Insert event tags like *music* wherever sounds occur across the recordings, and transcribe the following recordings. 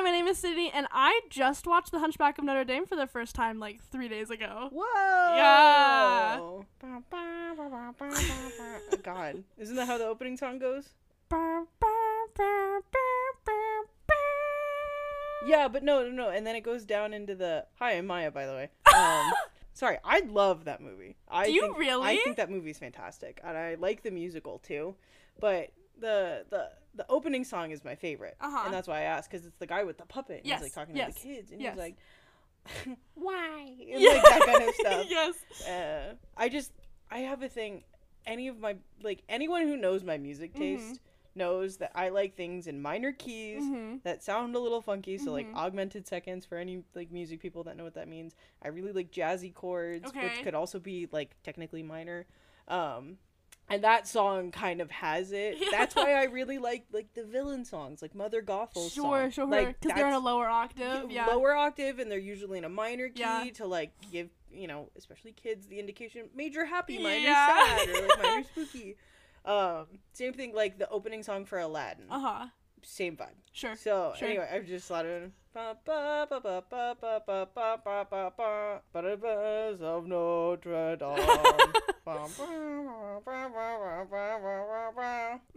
Hi, my name is Sydney, and I just watched The Hunchback of Notre Dame for the first time like three days ago. Whoa! Yeah. *laughs* God, isn't that how the opening song goes? Yeah, but no, no, no. And then it goes down into the. Hi, I'm Maya, by the way. *laughs* Um, sorry, I love that movie. I Do you think, I think that movie's fantastic, and I like the musical too. But the the the opening song is my favorite, Uh-huh. and that's why I asked because it's the guy with the puppet. And Yes, he's like talking yes, to the kids, and yes. he's like, *laughs* "Why?" *laughs* And Yeah. like that kind of stuff. *laughs* yes. Uh, I just I have a thing. Any of my like anyone who knows my music taste Mhm. knows that I like things in minor keys hmm that sound a little funky. So like Mhm. augmented seconds for any like music people that know what that means. I really like jazzy chords, Okay. which could also be like technically minor. Um, and that song kind of has it. *laughs* That's why I really like like the villain songs, like Mother Gothel's Sure, song. sure. Like, Because they're in a lower octave. Yeah. lower octave and they're usually in a minor key Yeah. to like give you know especially kids the indication major happy minor Yeah. sad or like minor *laughs* spooky um same thing like the opening song for aladdin Uh huh same vibe. Sure. So sure. anyway, I've just slotted but it of Notre Dame.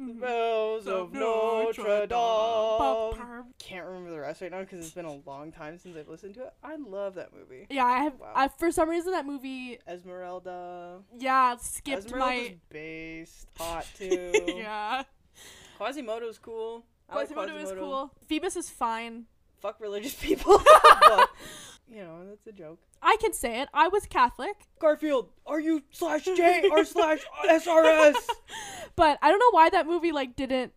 mm-hmm. Bells of, Notre Dame. Can't remember the rest right now because it's been a long time since I've listened to it. I love that movie. Yeah, I have. Wow. I, for some reason, that movie Esmeralda. Yeah, skipped Esmeralda's my based hot too. yeah. Quasimodo's cool. Quasimodo is cool. Phoebus is fine. Fuck religious people. *laughs* but, you know, that's a joke. I can say it. I was Catholic, Garfield, are you slash J or slash SRS? *laughs* but I don't know why that movie like didn't.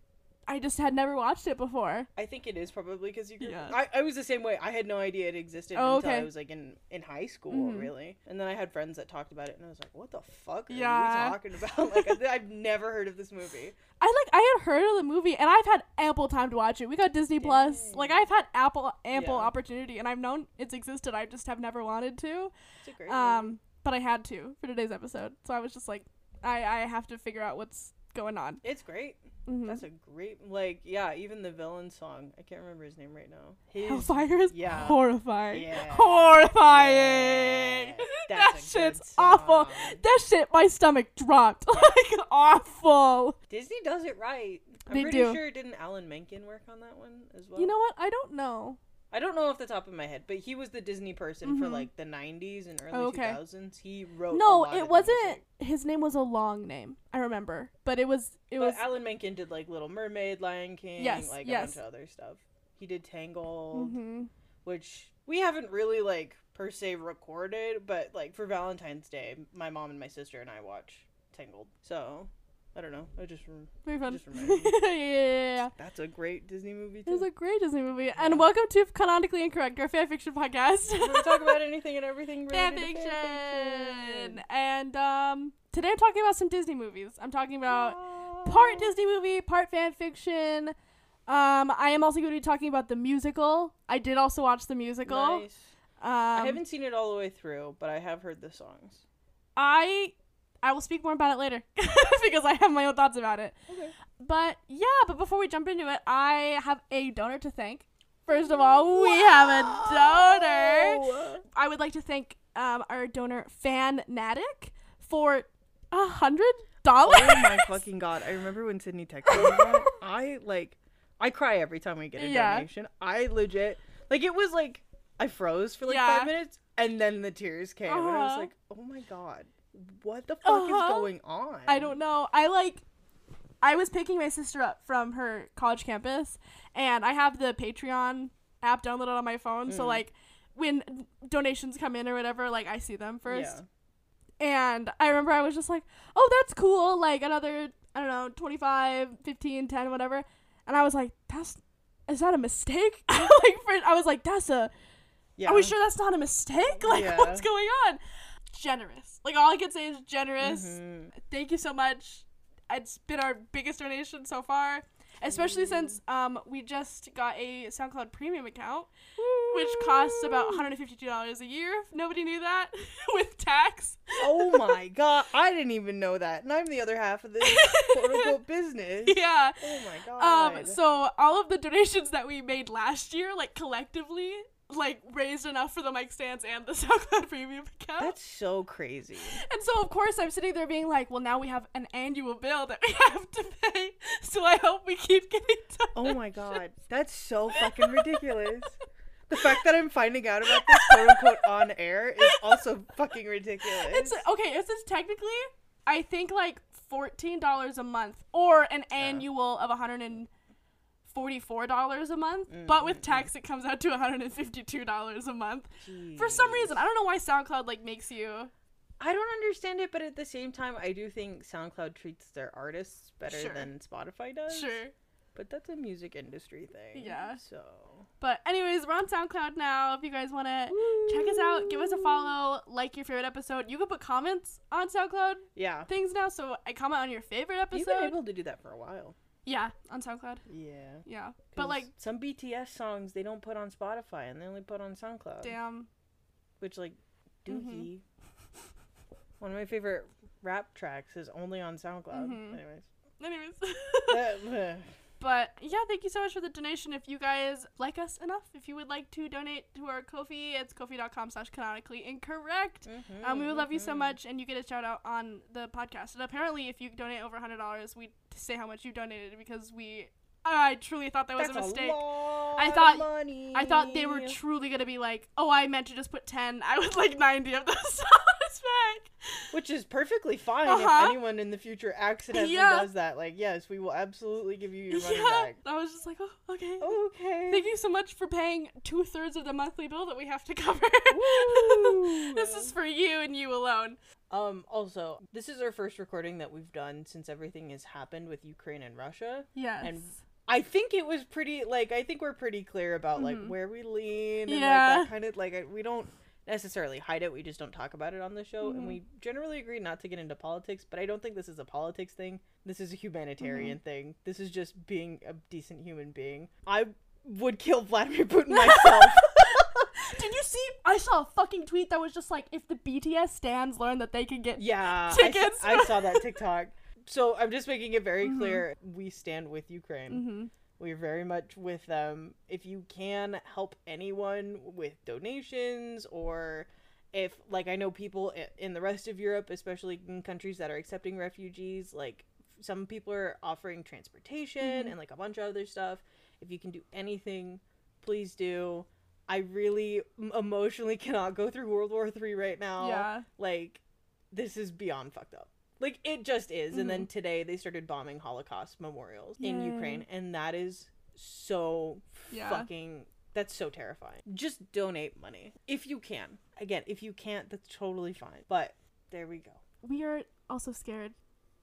I just had never watched it before. I think it is probably because you. Grew- Yeah. I, I was the same way. I had no idea it existed Oh, until I was like in in high school, Mhm. really. And then I had friends that talked about it, and I was like, "What the fuck are Yeah. you talking about?" *laughs* Like I, I've never heard of this movie. I like I had heard of the movie and I've had ample time to watch it. We got Disney Plus. Like I've had ample ample Yeah. opportunity and I've known it's existed. I just have never wanted to. It's a great movie. Um, but I had to for today's episode. So I was just like, I I have to figure out what's going on. It's great. Mhm. That's a great like yeah. Even the villain song. I can't remember his name right now. His Hellfire is yeah. horrifying. Yeah. Horrifying. Yeah, that shit's awful. That shit, my stomach dropped. *laughs* like awful. Disney does it right. I'm They pretty do. sure didn't Alan Menken work on that one as well. You know what? I don't know. I don't know off the top of my head, but he was the Disney person for Mhm. like the 90s and early Oh, okay. 2000s. He wrote. a No, it wasn't. music. His name was a long name. I remember, but it was. It but was. Alan Menken did like Little Mermaid, Lion King, Yes, like yes. a bunch of other stuff. He did Tangled, hmm which we haven't really like per se recorded, but like for Valentine's Day, my mom and my sister and I watch Tangled. So I don't know. I just Very fun. Just *laughs* yeah. that's a great Disney movie It was a great Disney movie. Yeah. And welcome to Canonically Incorrect, our fan fiction podcast. We're talk about *laughs* anything and everything. fan related to fiction. And um, today I'm talking about some Disney movies. I'm talking about Oh. part Disney movie, part fan fiction. Um, I am also going to be talking about the musical. I did also watch the musical. Nice. Um, I haven't seen it all the way through, but I have heard the songs. I I will speak more about it later *laughs* because I have my own thoughts about it. Okay. But yeah, but before we jump into it, I have a donor to thank. First of all, we have a donor. I would like to thank um, our donor Fanatic for a hundred dollars. Oh my fucking god! I remember when Sydney texted me that. *laughs* I like, I cry every time we get a Yeah. donation. I legit like it was like I froze for like Yeah. five minutes, and then the tears came, and I was Uh-huh. like, oh my god, what the fuck is Uh-huh. going on? I don't know. I like. I was picking my sister up from her college campus, and I have the Patreon app downloaded on my phone. So Mm. like, when donations come in or whatever, like I see them first. Yeah. And I remember I was just like, "Oh, that's cool." Like another, I don't know, 25, 15, 10, whatever. And I was like, "That's is that a mistake?" *laughs* like for, I was like, "That's a Yeah. Are we sure that's not a mistake? *laughs* Like, Yeah. what's going on? Generous. Like, all I can say is generous. Mhm. Thank you so much. It's been our biggest donation so far, especially since um we just got a SoundCloud Premium account. which costs about $152 a year. Nobody knew that *laughs* with tax. oh my god, I didn't even know that. And I'm the other half of this quote unquote *laughs* business. Yeah. Oh my god. Um, so all of the donations that we made last year, like collectively, like raised enough for the mic stands and the *laughs* SoundCloud premium account. That's so crazy. and so of course I'm sitting there being like, well now we have an annual bill that we *laughs* have to pay. So I hope we keep getting done. Oh my god, that's so fucking ridiculous. The fact that I'm finding out about this quote unquote on air is also fucking ridiculous. It's okay, it's, it's technically I think like fourteen dollars a month or an annual of hundred and forty-four dollars a month. Mm, but with mm, tax mm. it comes out to $152 a month. For some reason. I don't know why SoundCloud like makes you I don't understand it, but at the same time, I do think SoundCloud treats their artists better Sure. than Spotify does. sure. But that's a music industry thing. Yeah. So. But anyways, we're on SoundCloud now. If you guys want to check us out, give us a follow, like your favorite episode. You can put comments on SoundCloud Yeah. things now. So I comment on your favorite episode. You've been able to do that for a while. Yeah, on SoundCloud. Yeah. Yeah, But like, some BTS songs they don't put on Spotify and they only put on SoundCloud. damn. Which like. Dookie. *laughs* One of my favorite rap tracks is only on SoundCloud. Mhm. Anyways. Anyways. *laughs* *laughs* But yeah, thank you so much for the donation. If you guys like us enough, if you would like to donate to our Ko-fi, it's ko-fi.com slash canonically incorrect. Um, we would love you so Mhm. much, and you get a shout out on the podcast. And apparently, if you donate over $100, we say how much you donated because we, I truly thought that was That's a mistake. I thought- money. I thought they were truly gonna be like, oh, I meant to just put 10. I was like 90 of those *laughs* back. Which is perfectly fine Uh-huh. if anyone in the future accidentally Yeah. does that. Like, yes, we will absolutely give you your money Yeah. back. I was just like, oh, okay. Okay. Thank you so much for paying two thirds of the monthly bill that we have to cover. *laughs* This is for you and you alone. Um. Also, this is our first recording that we've done since everything has happened with Ukraine and Russia. Yes. And I think it was pretty like I think we're pretty clear about like Mhm. where we lean and Yeah. like that kind of like I- we don't necessarily hide it. We just don't talk about it on the show, Mhm. and we generally agree not to get into politics. But I don't think this is a politics thing. This is a humanitarian thing. This is just being a decent human being. I would kill Vladimir Putin myself. *laughs* *laughs* Did you see? I saw a fucking tweet that was just like, if the BTS stands learn that they can get. yeah, Tickets. I, saw that TikTok. So I'm just making it very Mhm. clear we stand with Ukraine. Mm-hmm. We're very much with them. If you can help anyone with donations or if like I know people in the rest of Europe, especially in countries that are accepting refugees, like some people are offering transportation Mhm. and like a bunch of other stuff. If you can do anything, please do. I really emotionally *laughs* cannot go through World War 3 right now. Yeah. Like this is beyond fucked up. Like it just is. And then today they started bombing Holocaust memorials in Ukraine and that is so Yeah. fucking that's so terrifying. Just donate money if you can. Again, if you can't, that's totally fine. But there we go. We are also scared.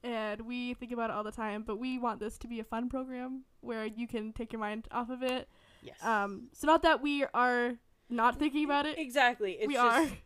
And we think about it all the time, but we want this to be a fun program where you can take your mind off of it. Yes. Um, so not that we are not thinking about it. exactly. It's we just are.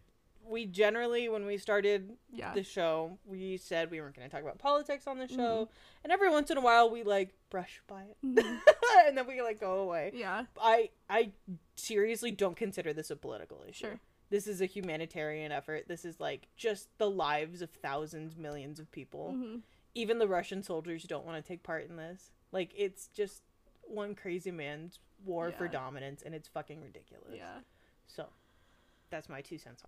We generally when we started Yeah. the show, we said we weren't going to talk about politics on the show, Mm-hmm. and every once in a while we like brush by it, Mhm. *laughs* and then we like go away. yeah. I I seriously don't consider this a political issue. Sure. This is a humanitarian effort. This is like just the lives of thousands, millions of people. Mhm. Even the Russian soldiers don't want to take part in this. Like it's just one crazy man's war for dominance, and it's fucking ridiculous. Yeah. So that's my two cents.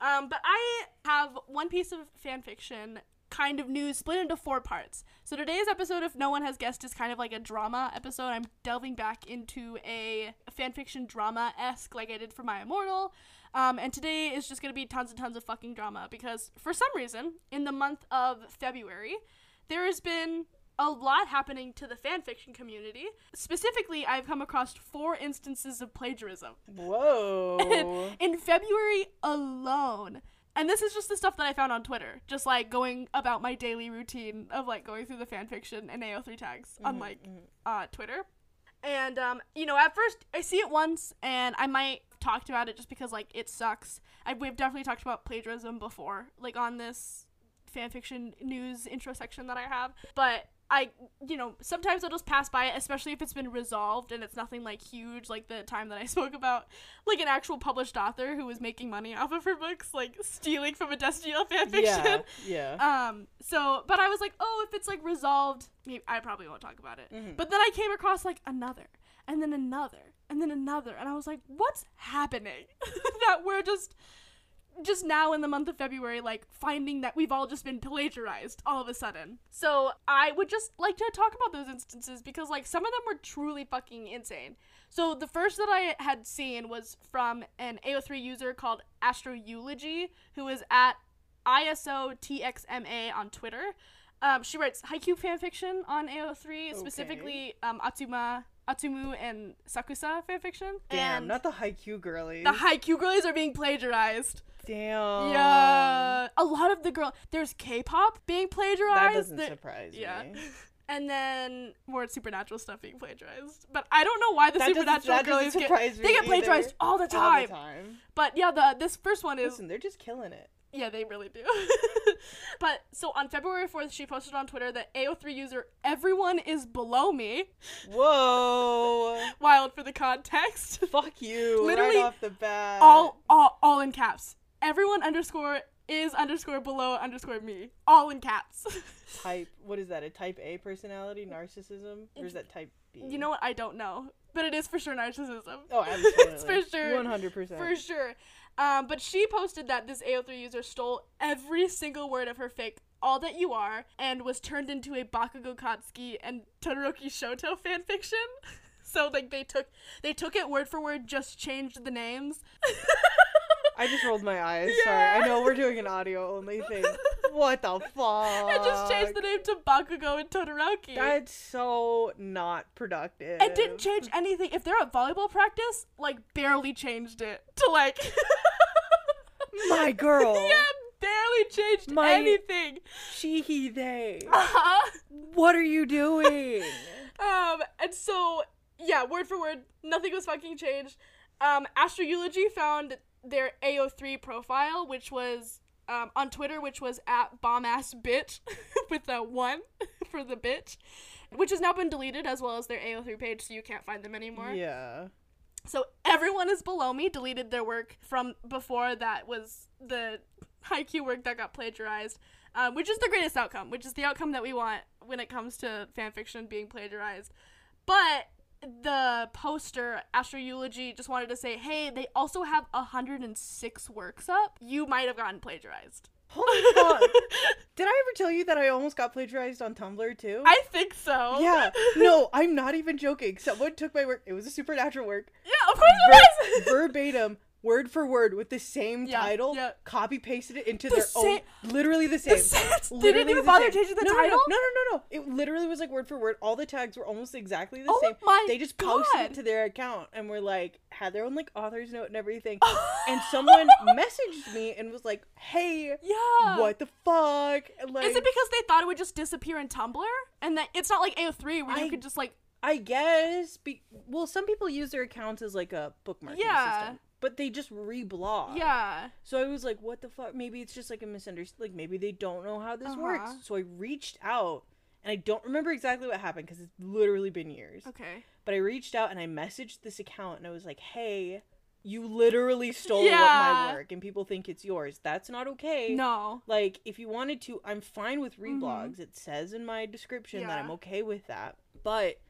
Um, but I have one piece of fan fiction kind of news split into four parts. So today's episode, if no one has guessed, is kind of like a drama episode. I'm delving back into a fan fiction drama esque like I did for My Immortal. Um, and today is just gonna be tons and tons of fucking drama because for some reason, in the month of February, there has been a lot happening to the fanfiction community. Specifically, I've come across four instances of plagiarism Whoa. *laughs* in February alone. And this is just the stuff that I found on Twitter, just like going about my daily routine of like going through the fanfiction and AO3 tags on Mhm, like mhm. uh, Twitter. And um, you know, at first I see it once and I might talk about it just because like it sucks. I, we've definitely talked about plagiarism before, like on this fanfiction news intro section that I have. But I, you know, sometimes I'll just pass by it, especially if it's been resolved and it's nothing like huge, like the time that I *laughs* spoke about, like an actual published author who was making money off of her books, like stealing from a Destiny fanfiction. Yeah, yeah. *laughs* Um. So, but I was like, oh, if it's like resolved, maybe, I probably won't talk about it. Mhm. But then I came across like another, and then another, and then another, and I was like, what's happening? *laughs* that we're just, just now in the month of February, like finding that we've all just been plagiarized all of a sudden. So I would just like to talk about those instances because like some of them were truly fucking insane. So the first that I had seen was from an AO3 user called Astro Eulogy, who is at ISOTXMA on Twitter. Um, she writes Haikyuu fanfiction on AO3, specifically um, Atsuma, Atsumu, and Sakusa fanfiction. Damn, and not the Haikyuu girlies. the Haikyuu girlies are being plagiarized. Damn. Yeah, a lot of the girl. There's K-pop being plagiarized. That doesn't There- surprise yeah. me. *laughs* and then more supernatural stuff being plagiarized. But I don't know why the That supernatural that girlies get they get plagiarized either. all the time. All the time. But yeah, the this first one is Listen, they're just killing it. yeah, they really do. *laughs* but so on February 4th, she posted on Twitter that AO3 user everyone is below me. Whoa. *laughs* Wild for the context. Fuck you. Literally right off the bat. all, all all in caps. Everyone underscore is underscore below underscore me. All in caps. *laughs* type. What is that? A type A personality? Narcissism? Or is that type B? you know what? I don't know, but it is for sure narcissism. Oh, *laughs* absolutely. it's for sure. One hundred percent. For sure. Um, but she posted that this AO3 user stole every single word of her fake All That You Are and was turned into a Bakugo Katsuki and Todoroki Shoto fanfiction. *laughs* so like they took they took it word for word, just changed the names. I just rolled my eyes. Yeah. Sorry. I know we're doing an audio only thing. *laughs* What the fuck? I just changed the name to Bakugo and Todoroki. That's so not productive. it didn't change anything. If they're at volleyball practice, like barely changed it to like *laughs* My girl. *laughs* yeah, barely changed My- anything. She, he, they. Uh-huh. What are you doing? Um, and so yeah, word for word, nothing was fucking changed. Um, Astro Eulogy found their AO3 profile, which was um, on Twitter, which was at bomb ass bitch *laughs* with a one *laughs* for the bitch, which has now been deleted as well as their AO3 page, so you can't find them anymore. yeah. So everyone is below me deleted their work from before that was the Haikyuu work that got plagiarized, um, which is the greatest outcome, which is the outcome that we want when it comes to fanfiction being plagiarized. But the poster Astro Eulogy just wanted to say, hey, they also have 106 works up. You might have gotten plagiarized. Holy fuck. *laughs* Did I ever tell you that I almost got plagiarized on Tumblr too? I think so. yeah. *laughs* No, I'm not even joking. Someone took my work. It was a supernatural work. Yeah, of course it Ver- *laughs* verbatim, word for word, with the same Yeah, title. yeah. Copy pasted it into The their same- own. Literally the same. The they didn't even the bother changing the no, title? No, no, no, no. It literally was like word for word. All the tags were almost exactly the Oh same. my they just posted God. it to their account and were like had their own like author's note and everything. *laughs* and someone messaged me and was like, "Hey, Yeah. what the fuck?" Like, Is it because they thought it would just disappear in Tumblr? And that it's not like AO3 where I- you could just like I guess. Be- well, some people use their accounts as like a bookmarking Yeah. system, but they just reblog. yeah. So I was like, what the fuck? Maybe it's just like a misunderstanding. Like maybe they don't know how this works. Uh-huh. So I reached out, and I don't remember exactly what happened because it's literally been years. Okay. But I reached out and I messaged this account, and I was like, hey. You literally stole Yeah. my work and people think it's yours. That's not okay. No. Like, if you wanted to, I'm fine with reblogs. It says in my description that Mm-hmm. I'm okay with that. But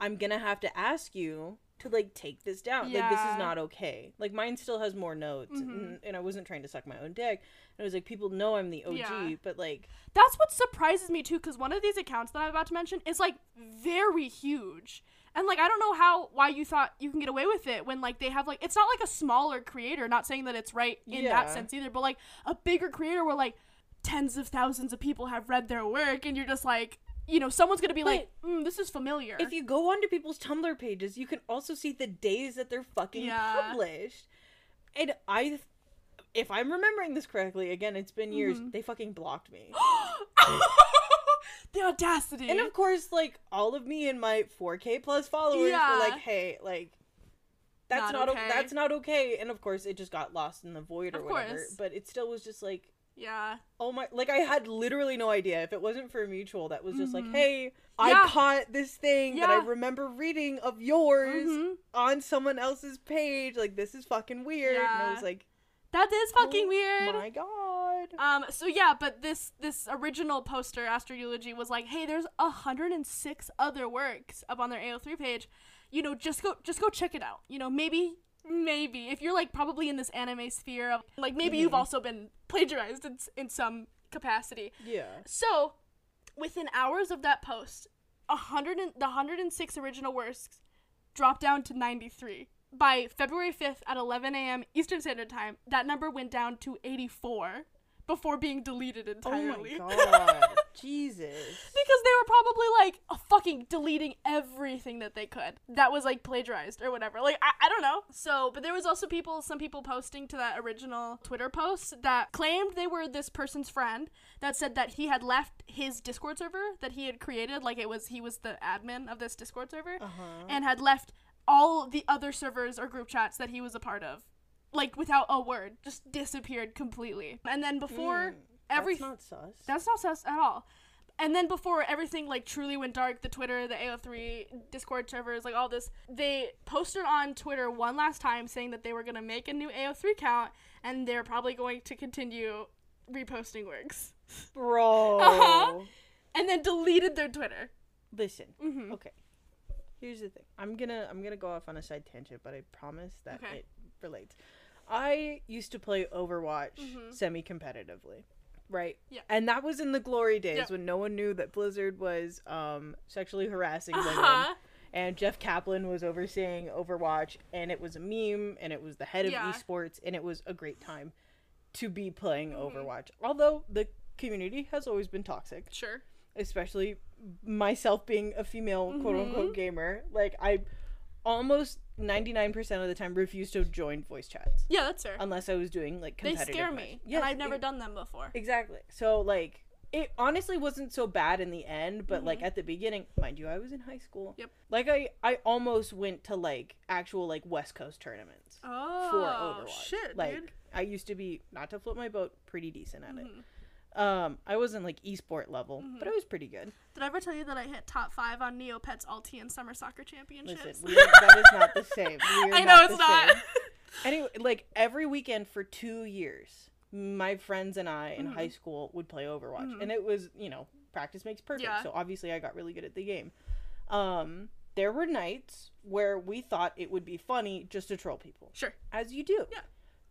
I'm gonna have to ask you to like take this down. Like this is not okay. Like mine still has more notes, Mhm. and, and I wasn't trying to suck my own dick. And I was like, people know I'm the OG, Yeah. but like, That's what surprises me too, because one of these accounts that I'm about to mention is like very huge. And like I don't know how why you thought you can get away with it when like they have like it's not like a smaller creator, not saying that it's right in that sense either, but like a bigger creator where like tens of thousands of people have read their work and you're just like you know, someone's gonna be like, mm, this is familiar. if you go onto people's Tumblr pages, you can also see the days that they're fucking Yeah. published. And I, if I'm remembering this correctly, again, it's been years. Mhm. They fucking blocked me. *gasps* the audacity. And of course, like all of me and my 4K plus followers Yeah. were like, "Hey, like that's Not not, o- okay. that's not okay." And of course, it just got lost in the void or Of whatever. course. But it still was just like, Yeah. Oh my! Like I had literally no idea. If it wasn't for a mutual, that was just Mhm. like, hey, I caught this thing that I remember reading of yours Mhm. on someone else's page. Like this is fucking weird. And I was like, That is fucking oh weird. My God. Um, so yeah, but this this original poster, Astro Eulogy, was like, hey, there's hundred and six other works up on their AO3 page. You know, just go just go check it out. You know, maybe maybe if you're like probably in this anime sphere of like maybe you've Mhm. also been plagiarized in, in some capacity. Yeah. So, within hours of that post, a hundred and the hundred and six original works dropped down to ninety three. By February fifth at eleven a.m. Eastern Standard Time, that number went down to eighty four before being deleted entirely. Oh my God. Jesus. because they were probably like fucking deleting everything that they could that was like plagiarized or whatever like I, I don't know so but there was also people some people posting to that original twitter post that claimed they were this person's friend that said that he had left his discord server that he had created like it was he was the admin of this discord server Uh huh. and had left all the other servers or group chats that he was a part of like without a word just disappeared completely and then before every That's not sus. that's not sus at all. And then before everything like truly went dark, the Twitter, the AO3, Discord servers, like all this, they posted on Twitter one last time saying that they were gonna make a new AO3 count and they're probably going to continue reposting works. *laughs* Bro. Uh-huh. And then deleted their Twitter. Listen. Mm-hmm. Okay. Here's the thing. I'm gonna I'm gonna go off on a side tangent, but I promise that Okay. it relates. I used to play Overwatch Mhm. semi competitively. Right? Yeah. And that was in the glory days Yep. when no one knew that Blizzard was um sexually harassing women. Uh-huh. And Jeff Kaplan was overseeing Overwatch and it was a meme and it was the head of Yeah. esports and it was a great time to be playing Mhm. Overwatch. Although the community has always been toxic Sure. especially myself being a female quote unquote Mhm. gamer, like I almost 99% of the time refuse to join voice chats Yeah, that's fair. unless I was doing like they competitive scare match- me. Yes, and I've never done them before. Exactly. So like it honestly wasn't so bad in the end, but like Mhm. at the beginning, mind you, I was in high school. Yep. Like I I almost went to like actual like West Coast tournaments Oh, for Overwatch. shit, like dude. I used to be not to flip my boat, pretty decent at it. Um I wasn't like esport level, Mhm. but I was pretty good. Did I ever tell you that I hit top five on Neopets Alti and Summer Soccer Championships? Listen, we that is not the same. *laughs* I know the it's not. same. *laughs* Anyway, like every weekend for two years, my friends and I in Mhm. high school would play Overwatch, Mhm. and it was you know practice makes perfect. Yeah. So obviously, I got really good at the game. Um, there were nights where we thought it would be funny just to troll people, Sure. as you do. Yeah.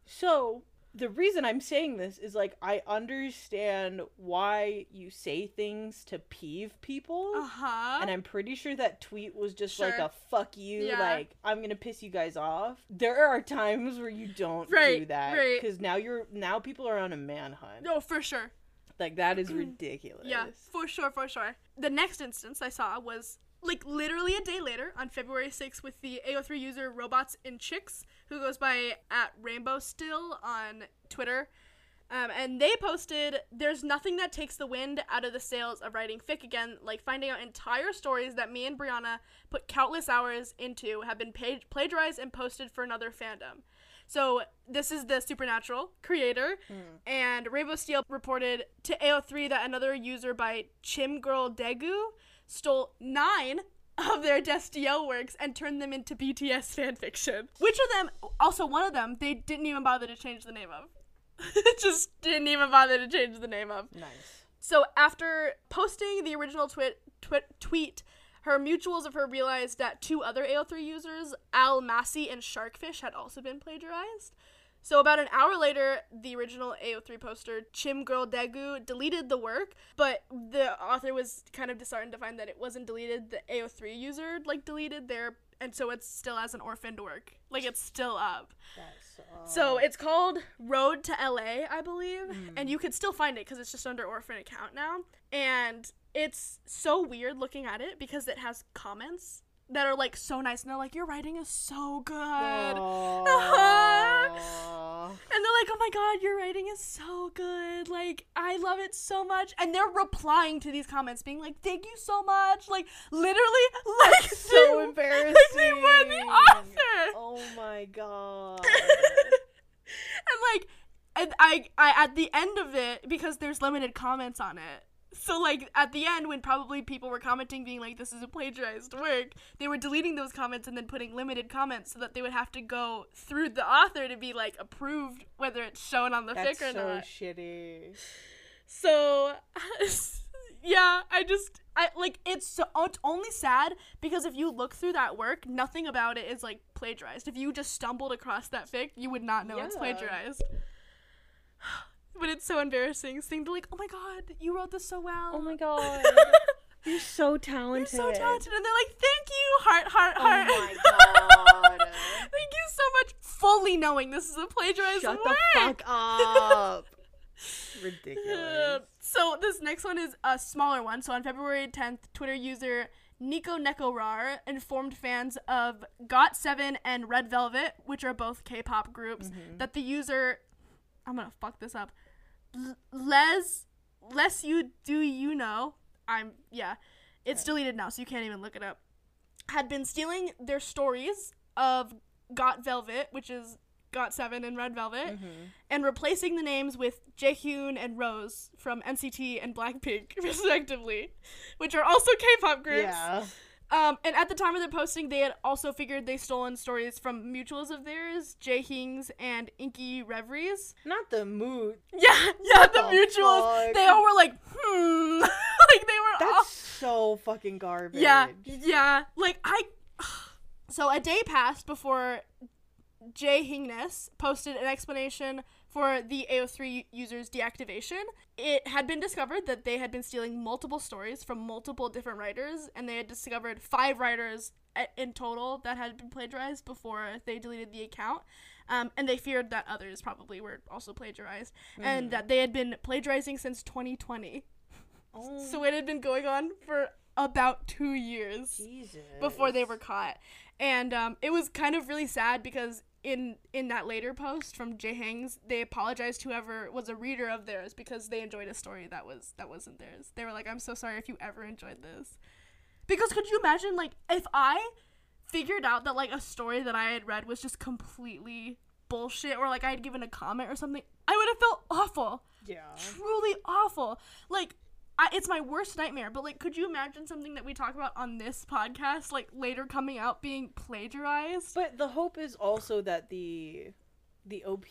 So the reason I'm saying this is like I understand why you say things to peeve people. Uh huh. And I'm pretty sure that tweet was just like a fuck you, Yeah. like I'm gonna piss you guys off. There are times where you don't do that right. because now you're now people are on a manhunt. No, for sure. Like that is *clears throat* ridiculous. Yeah, for sure, for sure. The next instance I saw was like literally a day later on February 6th with the AO3 user Robots and Chicks, who goes by at Rainbow Still on Twitter. Um, and they posted, There's nothing that takes the wind out of the sails of writing fic again, like finding out entire stories that me and Brianna put countless hours into have been page- plagiarized and posted for another fandom. So this is the Supernatural creator, and Rainbow Steel reported to AO3 that another user by Chim Girl Degu stole nine of their Destiel works and turned them into BTS fanfiction. Which of them, also one of them, they didn't even bother to change the name of. *laughs* Just didn't even bother to change the name of. Nice. So after posting the original twit, twit, tweet, her mutuals of her realized that two other AO3 users, Al Massey and Sharkfish, had also been plagiarized. So about an hour later, the original AO3 poster, Chim Girl Degu, deleted the work, but the author was kind of disheartened to find that it wasn't deleted. The AO3 user like deleted their, and so it's still as an orphaned work. Like it's still up. That's uh, So it's called Road to LA, I believe, and you could still find it because it's just under orphan account now. And it's so weird looking at it because it has comments that are like so nice, and they're like, "Your writing is so good," *laughs* and they're like, "Oh my god, your writing is so good! Like I love it so much." And they're replying to these comments, being like, "Thank you so much!" Like literally, *laughs* like so they- embarrassing. like they were the author. Oh my god. *laughs* and like and I, I at the end of it because there's limited comments on it. So like at the end when probably people were commenting being like this is a plagiarized work, they were deleting those comments and then putting limited comments so that they would have to go through the author to be like approved whether it's shown on the That's fic or so not. shitty. So *laughs* yeah, I just I like it's so oh, it's only sad because if you look through that work, nothing about it is like plagiarized. If you just stumbled across that fic, you would not know it's plagiarized. But it's so embarrassing seeing to like, oh my god, you wrote this so well. Oh my *laughs* god. You're so talented. You're so talented, and they're like, thank you, heart, heart, heart. Oh my *laughs* god. thank you so much, fully knowing this is a plagiarized Shut work. the fuck up. Uh, *laughs* Ridiculous. so this next one is a smaller one. So on February 10th, Twitter user Nico Nekorar informed fans of GOT7 and Red Velvet, which are both K-pop groups, that the user I'm gonna fuck this up. Les Les you do you know? I'm yeah. It's deleted now, so you can't even look it up. Had been stealing their stories of Got Velvet, which is Got Seven and Red Velvet, mm-hmm. and replacing the names with Jaehyun and Rose from NCT and Blackpink, *laughs* respectively, which are also K-pop groups. Yeah. Um, and at the time of the posting, they had also figured they stolen stories from mutuals of theirs, Jaehing's and Inky Reveries. Not the mood. *laughs* Yeah, yeah, the, the mutuals. They all were like, hmm, *laughs* like they were all. That's so fucking garbage. Yeah, yeah. Like I. *sighs* So a day passed before Jay Hingness posted an explanation for the AO3 user's deactivation. It had been discovered that they had been stealing multiple stories from multiple different writers, and they had discovered five writers in total that had been plagiarized before they deleted the account. Um, and they feared that others probably were also plagiarized, and that they had been plagiarizing since 2020. Oh, So it had been going on for about two years Jesus. before they were caught. And um, it was kind of really sad because in in that later post from Jay Hangs, they apologized to whoever was a reader of theirs because they enjoyed a story that was that wasn't theirs. They were like, "I'm so sorry if you ever enjoyed this." Because could you imagine like if I figured out that like a story that I had read was just completely bullshit or like I had given a comment or something, I would have felt awful Yeah. truly awful. Like, I, it's my worst nightmare. But like, could you imagine something that we talk about on this podcast, like later coming out being plagiarized? But the hope is also that the the OP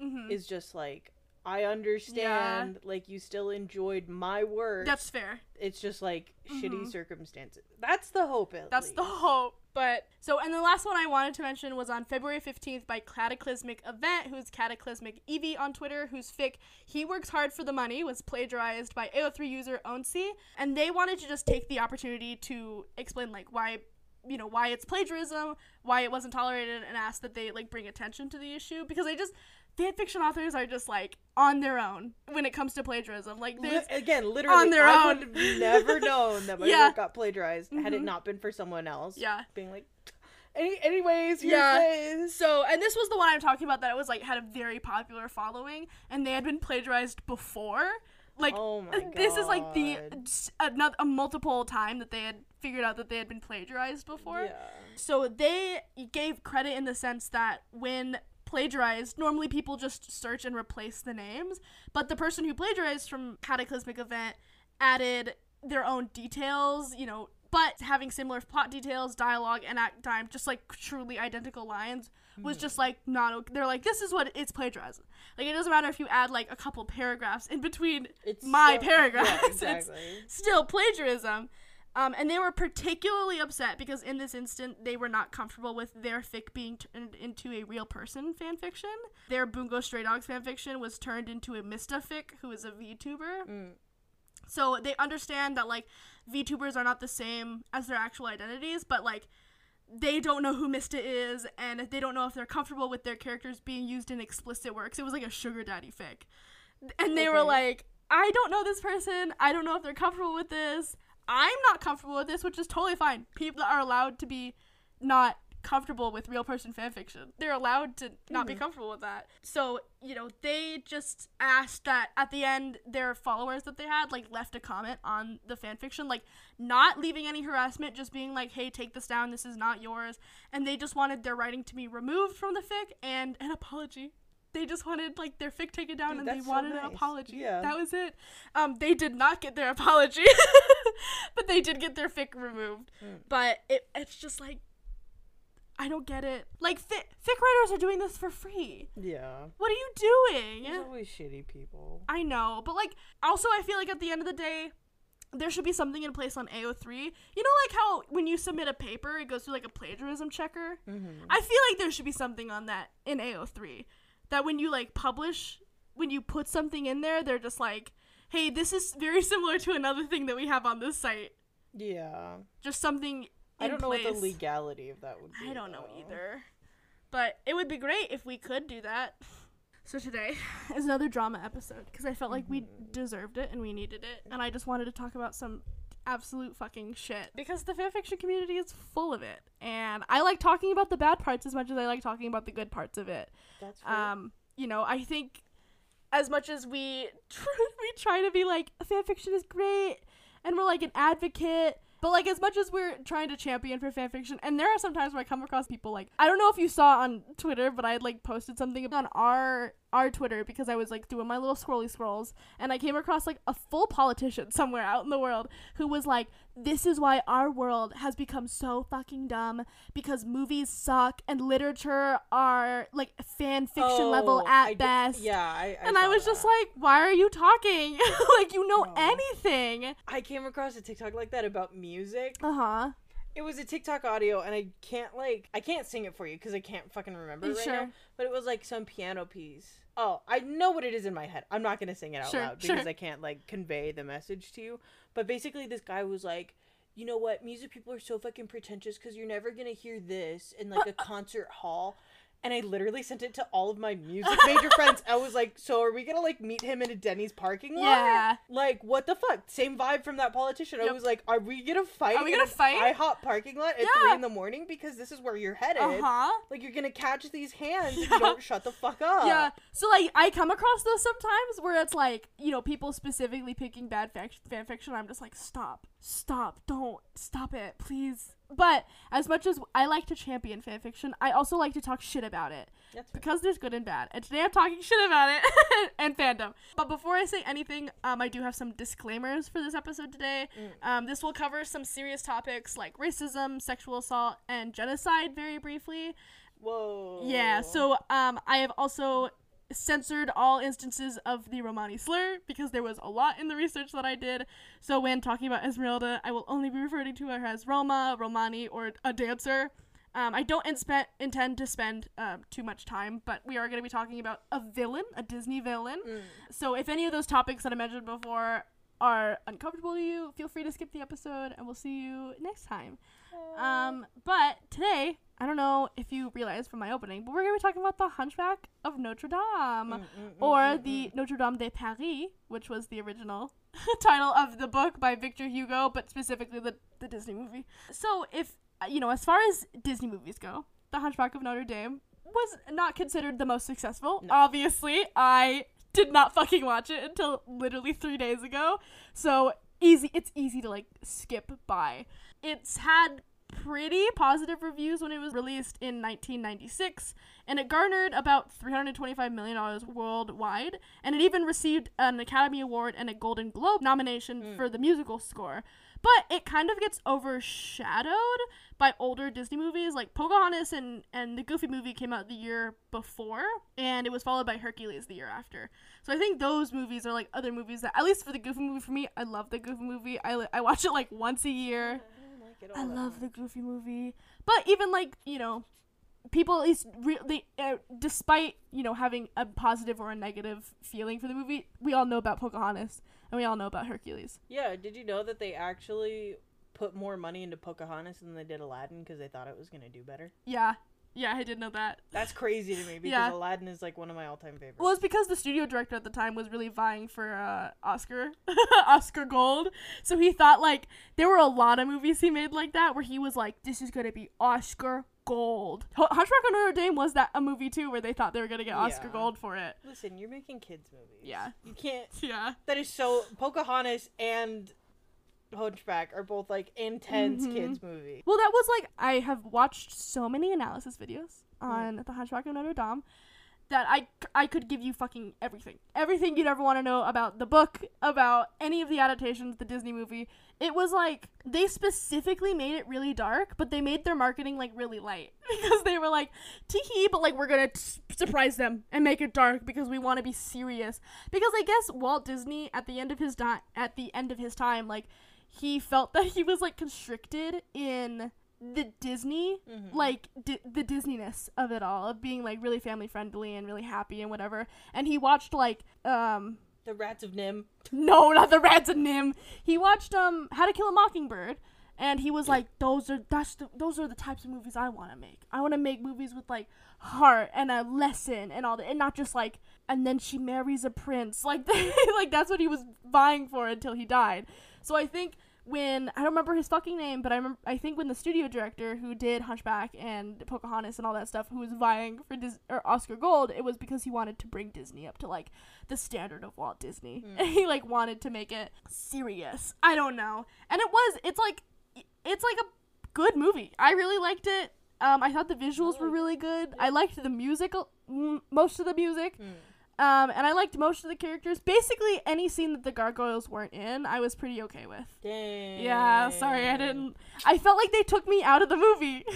hmm is just like I understand like you still enjoyed my work. That's fair. it's just like shitty Mhm. circumstances. That's the hope at That's the hope. But so, and the last one I wanted to mention was on February 15th by Cataclysmic Event, who's Cataclysmic Evie on Twitter, whose fic He Works Hard for the Money was plagiarized by AO3 user Onsi. And they wanted to just take the opportunity to explain, like, why. You know why it's plagiarism, why it wasn't tolerated, and ask that they like bring attention to the issue because they just fan fiction authors are just like on their own when it comes to plagiarism. Like Li- again, literally, on their I own. would have never *laughs* known that my Yeah. work got plagiarized had it Mhm. not been for someone else. yeah being like, Any- anyways, Yeah. So, and this was the one I'm talking about that it was like had a very popular following, and they had been plagiarized before. Like, Oh this is like the another a multiple time that they had figured out that they had been plagiarized before. Yeah. So they gave credit in the sense that when plagiarized, normally people just search and replace the names, but the person who plagiarized from Cataclysmic Event added their own details, you know, but having similar plot details, dialogue, and act time, just like truly identical lines, was just like not. okay. They're like, this is what it's plagiarism. Like it doesn't matter if you add like a couple paragraphs in between It's my so- paragraphs. Yeah, *laughs* It's still plagiarism. Um, and they were particularly upset because in this instant they were not comfortable with their fic being turned into a real person fanfiction. Their Bungo Stray Dogs fanfiction was turned into a Mista fic, who is a VTuber. Mm. So they understand that like VTubers are not the same as their actual identities, but like they don't know who Mista is, and they don't know if they're comfortable with their characters being used in explicit works. It was like a sugar daddy fic, and they were like, "I don't know this person. I don't know if they're comfortable with this. I'm not comfortable with this, which is totally fine. People are allowed to be not comfortable with real person fanfiction. They're allowed to not be mm-hmm. comfortable with that. So, you know, they just asked that at the end their followers that they had like left a comment on the fanfiction, like not leaving any harassment, just being like, "Hey, take this down. This is not yours." And they just wanted their writing to be removed from the fic and an apology they just wanted like their fic taken down Dude, and they that's so wanted an apology. Yeah. That was it. Um, they did not get their *laughs* apology, *laughs* but they did get their fic removed. Mm. But it it's just like I don't get it. Like fic, fic writers are doing this for free. Yeah. What are you doing? There's always shitty people. I know, but like also I feel like at the end of the day there should be something in place on AO3. You know like how when you submit a paper it goes through like a plagiarism checker? Mm-hmm. I feel like there should be something on that in AO3 that when you like publish when you put something in there they're just like, "Hey, this is very *laughs* similar to another thing that we have on this site." Yeah. Just something I don't know what the legality of that would be. I don't know either. But it would be great if we could do that. So today *laughs* is another drama episode because I felt like we mm-hmm. deserved it and we needed it, and I just wanted to talk about some absolute fucking shit because the fanfiction community is full of it, and I like talking about the bad parts as much as I like talking about the good parts of it. That's. Um, you know, I think as much as we *laughs* tr- we try to be like fanfiction is great and we're like an advocate, but like as much as we're trying to champion for fanfiction, and there are some times where I come across people like I don't know if you saw on Twitter, but I had like posted something on our our Twitter because I was like doing my little scrolly scrolls and I came across like a full politician *laughs* somewhere out in the world who was like, This is why our world has become so fucking dumb because movies suck and literature are like fan fiction level Oh, at I did- best. yeah, I, I and I was just like, Why are you talking? *laughs* like you know Oh. anything. I came across a TikTok like that about music. Uh-huh. It was a TikTok audio, and I can't like I can't sing it for you because I can't fucking remember right Sure. now. But it was like some piano piece. Oh, I know what it is in my head. I'm not gonna sing it out Sure, loud because sure. I can't like convey the message to you. But basically, this guy was like, you know what? Music people are so fucking pretentious because you're never gonna hear this in like a *laughs* concert hall. And I literally sent it to all of my music major *laughs* friends. I was like, so are we gonna like meet him in a Denny's parking lot? Yeah. Like, what the fuck? Same vibe from that politician. I was like, are we gonna fight? Are we gonna fight? IHOP parking lot at Yeah. three in the morning because this is where you're headed. Uh-huh. Like, you're gonna catch these hands if *laughs* Yeah. you don't shut the fuck up. Yeah. So like I come across those sometimes where it's like, you know, people specifically picking bad fan fiction. I'm just like, stop. Stop. Don't. Stop it. Please. But as much as I like to champion fan fiction, I also like to talk shit about it. That's fair. Because there's good and bad. And today I'm talking shit about it *laughs* and fandom. But before I say anything, um, I do have some disclaimers for this episode today. Um, this will cover some serious topics like racism, sexual assault, and genocide very briefly. Whoa. Yeah, so um, I have also censored all instances of the Romani slur because there was a lot in the research that I did. So when talking about Esmeralda, I will only be referring to her as Roma, Romani, or a dancer. Um, I don't inspe- intend to spend um, too much time, but we are going to be talking about a villain, a Disney villain. Mm. So if any of those topics that I mentioned before are uncomfortable to you, feel free to skip the episode, and we'll see you next time. Um, but today, I don't know if you realized from my opening, but we're gonna be talking about the Hunchback of Notre Dame, Mm, mm, mm, or mm, the mm. Notre Dame de Paris, which was the original *laughs* title of the book by Victor Hugo, but specifically the the Disney movie. So, if uh, you know, as far as Disney movies go, the Hunchback of Notre Dame was not considered the most successful. No. Obviously, I did not fucking watch it until literally three days ago. So easy, it's easy to like skip by. It's had pretty positive reviews when it was released in 1996, and it garnered about 325 million dollars worldwide, and it even received an Academy Award and a Golden Globe nomination Mm. for the musical score. But it kind of gets overshadowed by older Disney movies like Pocahontas and, and the Goofy movie came out the year before, and it was followed by Hercules the year after. So I think those movies are like other movies that, at least for the Goofy movie, for me, I love the Goofy movie. I, I watch it like once a year. I like I love the. Goofy movie, but even like you know, people at least re- they, uh, despite you know having a positive or a negative feeling for the movie, we all know about Pocahontas and we all know about Hercules. Yeah, did you know that they actually put more money into Pocahontas than they did Aladdin because they thought it was gonna do better? Yeah, yeah, I did know that. That's crazy to me *laughs* because Yeah. Aladdin is like one of my all-time favorites. Well, it's because the studio director at the time was really vying for uh, Oscar, *laughs* Oscar Gold. So he thought like there were a lot of movies he made like that where he was like, "This is gonna be Oscar Gold." Hunchback of Notre Dame was that a movie too where they thought they were gonna get Oscar Yeah. Gold for it. Listen, you're making kids movies. Yeah. You can't. *laughs* Yeah. That is so. Pocahontas and Hunchback are both like intense Mhm. kids movies. Well, that was like I have watched so many analysis videos on the Hunchback of Notre Dame that I I could give you fucking everything. Everything you'd ever want to know about the book, about any of the adaptations, the Disney movie. It was like they specifically made it really dark, but they made their marketing like really light *laughs* because they were like, "Tee but like we're gonna t- surprise them and make it dark because we want to be serious. Because I guess Walt Disney at the end of his di- at the end of his time, like he felt *laughs* that he was like constricted in the Disney, Mhm. like di- the Disneyness of it all, of being like really family friendly and really happy and whatever. And he watched like um The Rats of NIMH. no, not the Rats of NIMH. He watched um How to Kill a Mockingbird, and he was like, "Those are that's the, those are the types of movies I want to make. I want to make movies with like heart and a lesson and all that, and not just like." And then she marries a prince, *laughs* like *laughs* like that's what he was vying for until he died. So I think when I don't remember his fucking name, but I remember I think when the studio director who did Hunchback and Pocahontas and all that stuff, who was vying for Dis- or Oscar Gold, it was because he wanted to bring Disney up to like the standard of Walt Disney. Mm. *laughs* he like wanted to make it serious. I don't know, and it was. It's like it's like a good movie. I really liked it. Um, I thought the visuals were really good. I liked the music, most of the music. Mm. Um, and I liked most of the characters. Basically, any scene that the gargoyles weren't in, I was pretty okay with. Dang. Yeah, sorry, I didn't. I felt like they took me out of the movie. *laughs*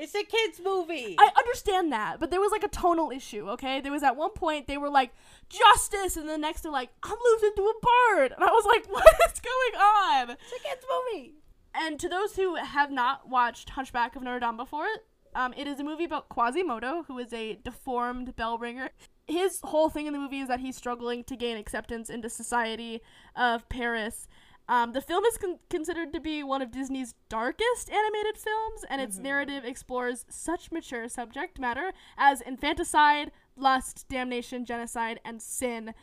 It's a kids movie. I understand that, but there was like a tonal issue, okay? There was at one point they were like, justice, and the next they're like, I'm losing to a bird. And I was like, *laughs* what is going on? it's a kids movie. And to those who have not watched Hunchback of Notre Dame before, um, it is a movie about Quasimodo, who is a deformed bell ringer. His whole thing in the movie is that he's struggling to gain acceptance into society of Paris. Um, the film is con- considered to be one of Disney's darkest animated films, and its Mhm. narrative explores such mature subject matter as infanticide, lust, damnation, genocide, and sin.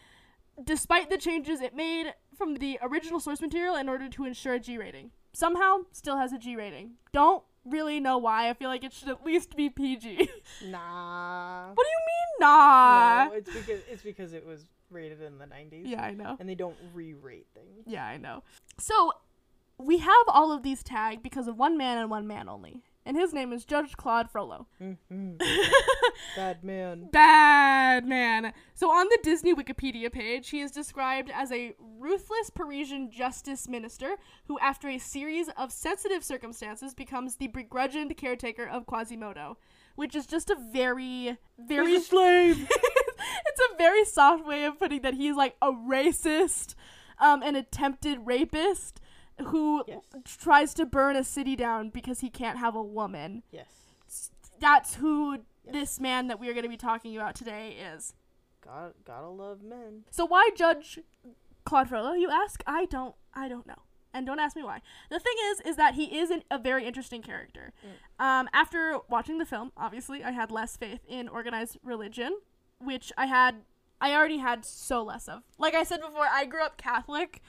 Despite the changes it made from the original source material in order to ensure a G rating, somehow still has a G rating. Don't really know why. I feel like it should at least be PG. *laughs* Nah. what do you mean, nah? no, it's because it's because it was rated in the 90s. Yeah, I know. And they don't re-rate things. Yeah, I know. So, we have all of these tagged because of one man and one man only. And his name is Judge Claude Frollo. Mhm. Bad man. *laughs* Bad man. So on the Disney Wikipedia page, he is described as a ruthless Parisian justice minister who, after a series of sensitive circumstances, becomes the begrudged caretaker of Quasimodo, which is just a very, very He's a slave. *laughs* it's a very soft way of putting that he's like a racist, um, an attempted rapist who Yes. tries to burn a city down because he can't have a woman. yes. That's who Yes. this man that we are going to be talking about today is. God, gotta love men. So why judge Claude Frollo? You ask. I don't. I don't know. And don't ask me why. The thing is, is that he is an, a very interesting character. Um, after watching the film, obviously, I had less faith in organized religion, which I had. I already had so less of. Like I said before, I grew up Catholic.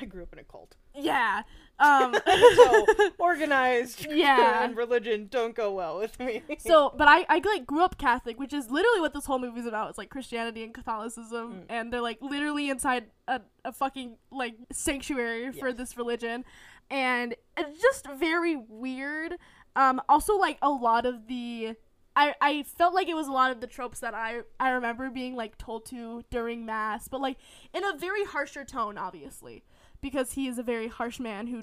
I grew up in a cult. Yeah. Um, *laughs* so *laughs* organized Yeah. and religion don't go well with me. *laughs* so, but I, I like grew up Catholic, which is literally what this whole movie's about. It's like Christianity and Catholicism, Mm. and they're like literally inside a, a fucking like sanctuary for this religion, and it's just very weird. Um, also like a lot of the. I, I felt like it was a lot of the tropes that I, I remember being like told to during mass, but like in a very harsher tone, obviously, because he is a very harsh man who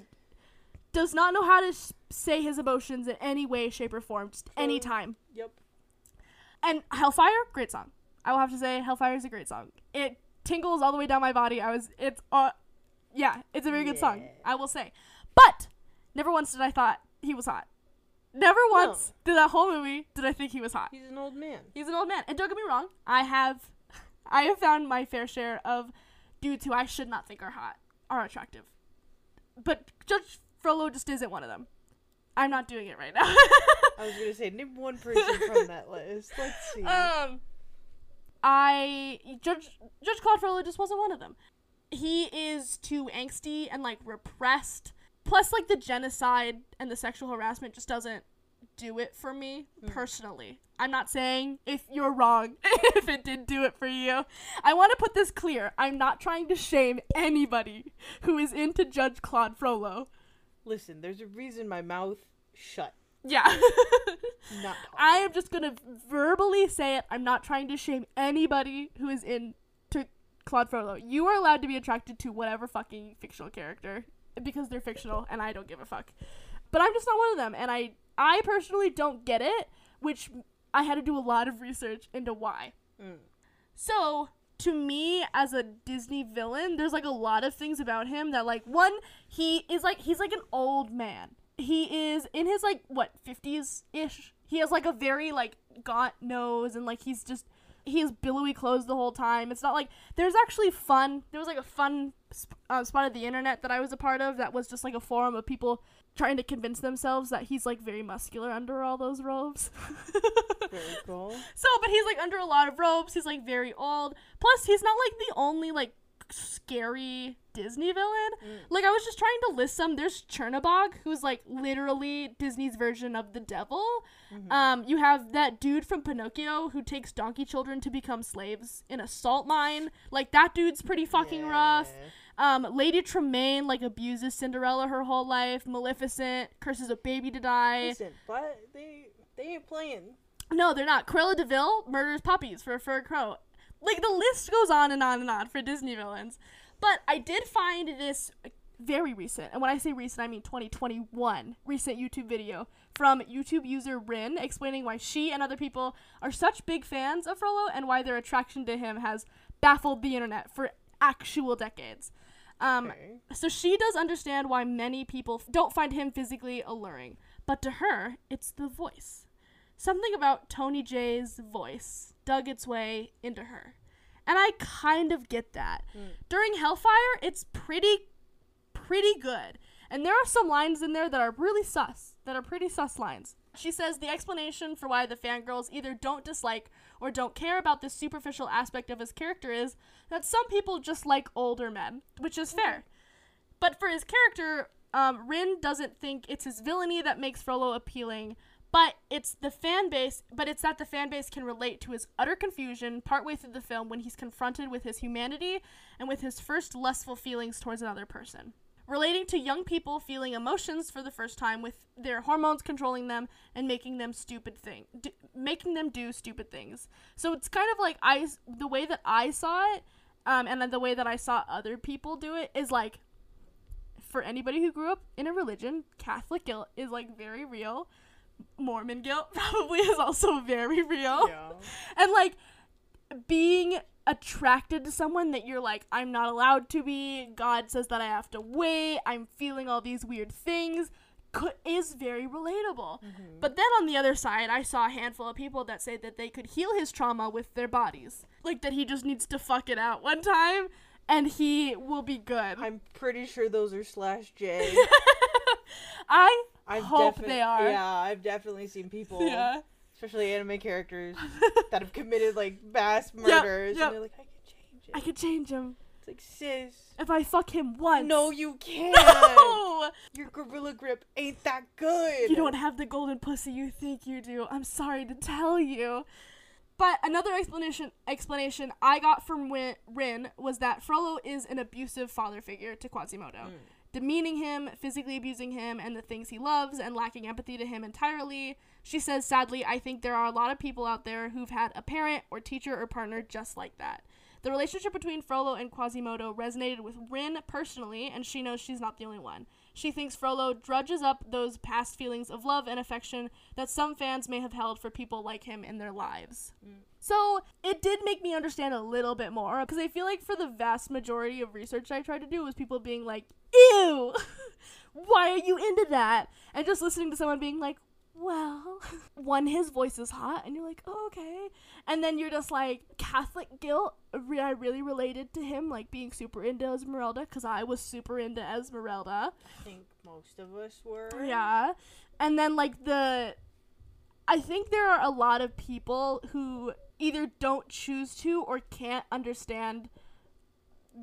does not know how to s- say his emotions in any way, shape, or form, just Totally. anytime. yep. And Hellfire, great song. I will have to say, Hellfire is a great song. It tingles all the way down my body. I was, it's, uh, yeah, it's a very good song. I will say, but never once did I thought he was hot. Never once did that whole movie did I think he was hot. He's an old man. He's an old man, and don't get me wrong, I have, *laughs* I have found my fair share of dudes who I should not think are hot are attractive, but Judge Frollo just isn't one of them. I'm not doing it right now. *laughs* I was gonna say name one person from that list. Let's see. um, I Judge Judge Claude Frollo just wasn't one of them. He is too angsty and like repressed. Plus, like the genocide and the sexual harassment just doesn't do it for me mm. personally. I'm not saying if you're wrong *laughs* if it did do it for you. I want to put this clear. I'm not trying to shame anybody who is into Judge Claude Frollo. Listen, there's a reason my mouth shut Yeah. Not *laughs* I am just gonna verbally say it. I'm not trying to shame anybody who is into Claude Frollo. You are allowed to be attracted to whatever fucking fictional character because they're fictional, and I don't give a fuck. But I'm just not one of them, and I I personally don't get it, which I had to do a lot of research into why. Mm. So to me, as a Disney villain, there's like a lot of things about him that like one, he is like he's like an old man. He is in his like what fifties ish. He has like a very like gaunt nose and like he's just he has billowy clothes the whole time. It's not like there's actually fun. There was like a fun sp- uh, spot of the internet that I was a part of that was just like a forum of people trying to convince themselves that he's like very muscular under all those robes. *laughs* Very cool. So, but he's like under a lot of robes. He's like very old. Plus, he's not like the only like scary Disney villain. Mm. Like I was just trying to list some. There's Chernabog, who's like literally Disney's version of the devil. Mhm. Um, you have that dude from Pinocchio who takes donkey children to become slaves in a salt mine. Like that dude's pretty fucking rough. Um, Lady Tremaine like abuses Cinderella her whole life. Maleficent curses a baby to die. Listen, but they they ain't playing. No, they're not. Cruella de Vil murders puppies for a fur crow. Like the list goes on and on and on for Disney villains. But I did find this very recent, and when I say recent, I mean 2021 recent YouTube video from YouTube user Rin explaining why she and other people are such big fans of Frollo and why their attraction to him has baffled the internet for actual decades. Um, Okay. so she does understand why many people f- don't find him physically alluring, but to her, it's the voice. Something about Tony Jay's voice dug its way into her. And I kind of get that. Mm. During Hellfire, it's pretty pretty good. And there are some lines in there that are really sus, that are pretty sus lines. She says the explanation for why the fangirls either don't dislike or don't care about this superficial aspect of his character is that some people just like older men, which is fair. But for his character, um, Rin doesn't think it's his villainy that makes Frollo appealing, but it's the fan base. But it's that the fan base can relate to his utter confusion partway through the film when he's confronted with his humanity and with his first lustful feelings towards another person. Relating to young people feeling emotions for the first time with their hormones controlling them and making them stupid thing, d- making them do stupid things. So it's kind of like I, the way that I saw it, um, and then the way that I saw other people do it is like for anybody who grew up in a religion, Catholic guilt is like very real. Mormon guilt *laughs* probably is also very real. Yeah. *laughs* And like being attracted to someone that you're like, I'm not allowed to be, God says that I have to wait, I'm feeling all these weird things, could, is very relatable. Mhm. But then on the other side, I saw a handful of people that say that they could heal his trauma with their bodies. Like that he just needs to fuck it out one time and he will be good. I'm pretty sure those are slash J. *laughs* I I've Hope defi- they are. Yeah, I've definitely seen people, *laughs* yeah. Especially anime characters, *laughs* that have committed like mass murders, yep. and they're like, I could change it. I could change him It's like, sis, if I fuck him once. no, you *laughs* can't. No! Your gorilla grip ain't that good. You don't have the golden pussy you think you do. I'm sorry to tell you. But another explanation explanation I got from Win- Rin was that Frollo is an abusive father figure to Quasimodo, Mm. demeaning him, physically abusing him and the things he loves, and lacking empathy to him entirely. She says, sadly, I think there are a lot of people out there who've had a parent or teacher or partner just like that. The relationship between Frollo and Quasimodo resonated with Rin personally, and she knows she's not the only one. She thinks Frollo drudges up those past feelings of love and affection that some fans may have held for people like him in their lives. Mm. So it did make me understand a little bit more because I feel like for the vast majority of research I tried to do was people being like, "Ew, *laughs* why are you into that?" and just listening to someone being like, "Well, *laughs* one, his voice is hot," and you're like, "Oh, okay," and then you're just like, Catholic guilt. re- I really related to him like being super into Esmeralda because I was super into Esmeralda. I think most of us were. Yeah. And then like the I think there are a lot of people who either don't choose to or can't understand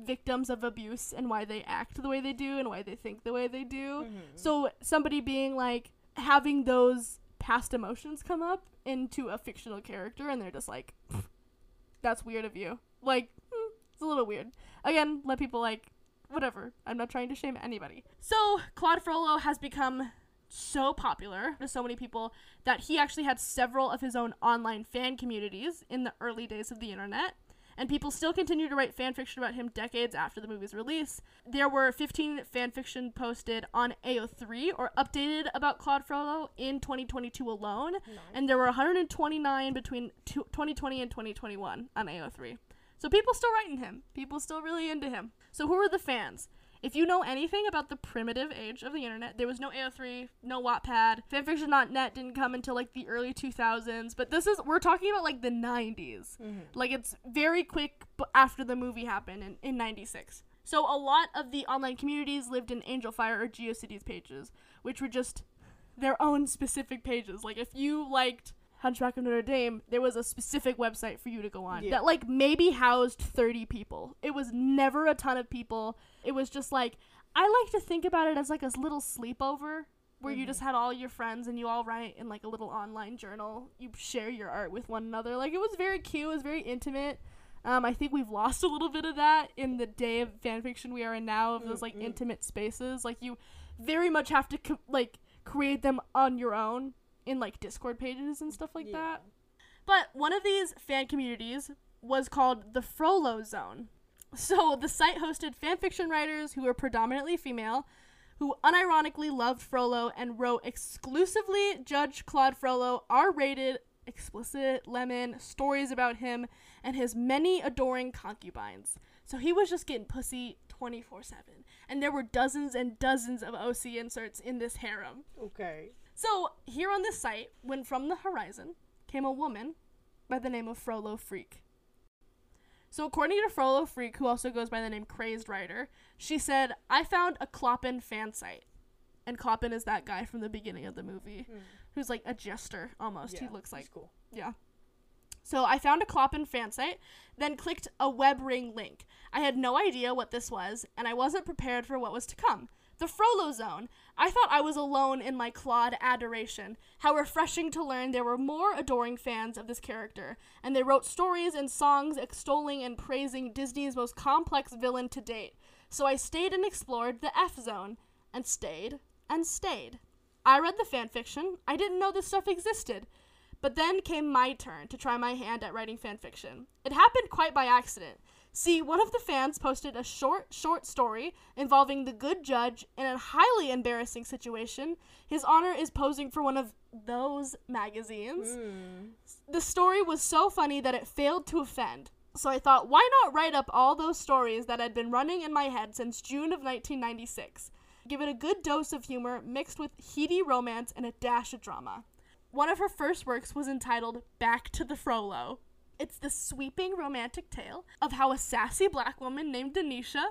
victims of abuse and why they act the way they do and why they think the way they do. Mhm. So somebody being like having those past emotions come up into a fictional character and they're just like that's weird of you. Like hmm, it's a little weird. Again, let people like whatever. I'm not trying to shame anybody. So, Claude Frollo has become so popular to so many people that he actually had several of his own online fan communities in the early days of the internet. And people still continue to write fan fiction about him decades after the movie's release. There were 15 fan fiction posted on AO3 or updated about Claude Frollo in 2022 alone, and there were 129 between two- 2020 and 2021 on AO3. So people still writing him. People still really into him. So who are the fans? If you know anything about the primitive age of the internet, there was no AO3, no Wattpad. Fanfiction.net didn't come until like the early 2000s, but this is we're talking about like the 90s. Mm-hmm. Like it's very quick after the movie happened in, in 96. So a lot of the online communities lived in Angelfire or GeoCities pages, which were just their own specific pages. Like if you liked Hunchback of Notre Dame, there was a specific website for you to go on Yeah. that like maybe housed 30 people. It was never a ton of people. It was just like I like to think about it as like a little sleepover where you just had all your friends and you all write in like a little online journal. You share your art with one another. Like it was very cute. It was very intimate. Um, I think we've lost a little bit of that in the day of fanfiction we are in now of those like Mm-mm. intimate spaces. Like you very much have to co- like create them on your own in like Discord pages and stuff like that. But one of these fan communities was called the Frollo Zone. So the site hosted fanfiction writers who were predominantly female, who unironically loved Frollo and wrote exclusively Judge Claude Frollo R-rated, explicit lemon stories about him and his many adoring concubines. So he was just getting pussy 24/7. And there were dozens and dozens of OC inserts in this harem. Okay. So, here on this site, when from the horizon came a woman by the name of Frollo Freak. So, according to Frollo Freak, who also goes by the name Crazed Writer, she said, I found a Clopin fan site. And Clopin is that guy from the beginning of the movie Hmm. who's like a jester almost. he looks like. cool. Yeah. So I found a Clopin fan site, then clicked a web ring link. I had no idea what this was, and I wasn't prepared for what was to come. The Frollo Zone. I thought I was alone in my Claude adoration. How refreshing to learn there were more adoring fans of this character, and they wrote stories and songs extolling and praising Disney's most complex villain to date. So I stayed and explored the F Zone, and stayed and stayed. I read the fan fiction. I didn't know this stuff existed. But then came my turn to try my hand at writing fan fiction. It happened quite by accident. See, one of the fans posted a short, short story involving the good judge in a highly embarrassing situation. His honor is posing for one of those magazines. Mm. The story was so funny that it failed to offend. So I thought, why not write up all those stories that had been running in my head since June of 1996? Give it a good dose of humor mixed with heady romance and a dash of drama. One of her first works was entitled Back to the Frollo. It's the sweeping romantic tale of how a sassy black woman named Denisha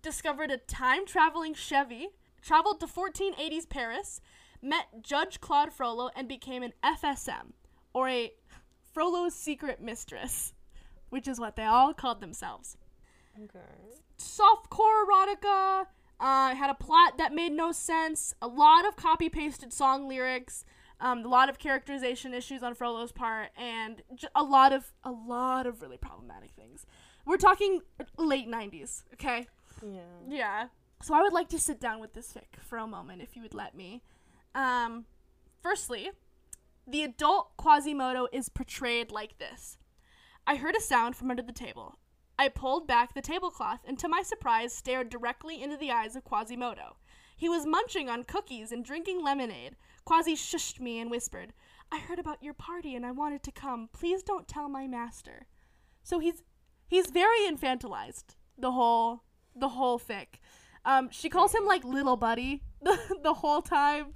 discovered a time traveling Chevy, traveled to 1480s Paris, met Judge Claude Frollo, and became an FSM, or a Frollo's secret mistress, which is what they all called themselves Okay. softcore erotica. Uh, had a plot that made no sense. A lot of copy pasted song lyrics. Um, a lot of characterization issues on Frollo's part, and j- a lot of a lot of really problematic things. We're talking late '90s, okay? Yeah. Yeah. So I would like to sit down with this fic for a moment, if you would let me. Um, firstly, the adult Quasimodo is portrayed like this. I heard a sound from under the table. I pulled back the tablecloth and, to my surprise, stared directly into the eyes of Quasimodo. He was munching on cookies and drinking lemonade. Quasi shushed me and whispered, I heard about your party and I wanted to come. Please don't tell my master. So he's he's very infantilized the whole the whole fic. Um, she calls him like little buddy *laughs* the, the whole time.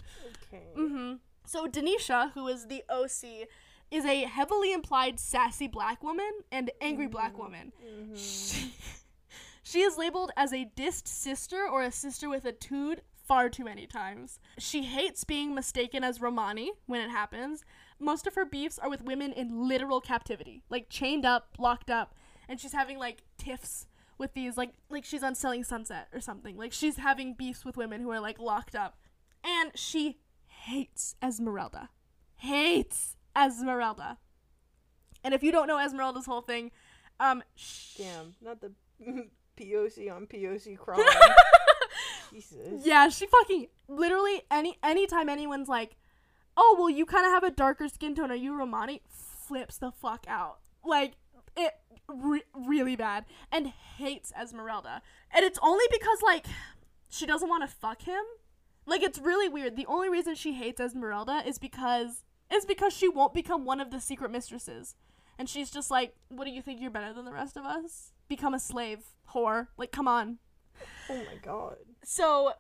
Okay. Mm-hmm. So Denisha, who is the OC, is a heavily implied sassy black woman and angry black woman. She, *laughs* she is labeled as a dissed sister or a sister with a tood far too many times. She hates being mistaken as Romani when it happens. Most of her beefs are with women in literal captivity, like chained up, locked up, and she's having like tiffs with these like like she's on Selling Sunset or something. Like she's having beefs with women who are like locked up. And she hates Esmeralda. Hates Esmeralda. And if you don't know Esmeralda's whole thing, um sh- Damn. Not the *laughs* POC on POC *laughs* crime. Jesus. Yeah, she fucking literally any anytime anyone's like, "Oh, well, you kind of have a darker skin tone. Are you Romani?" Flips the fuck out. Like it re- really bad and hates Esmeralda. And it's only because like she doesn't want to fuck him. Like it's really weird. The only reason she hates Esmeralda is because is because she won't become one of the secret mistresses. And she's just like, "What do you think you're better than the rest of us? Become a slave, whore. Like come on." *laughs* Oh my god. So,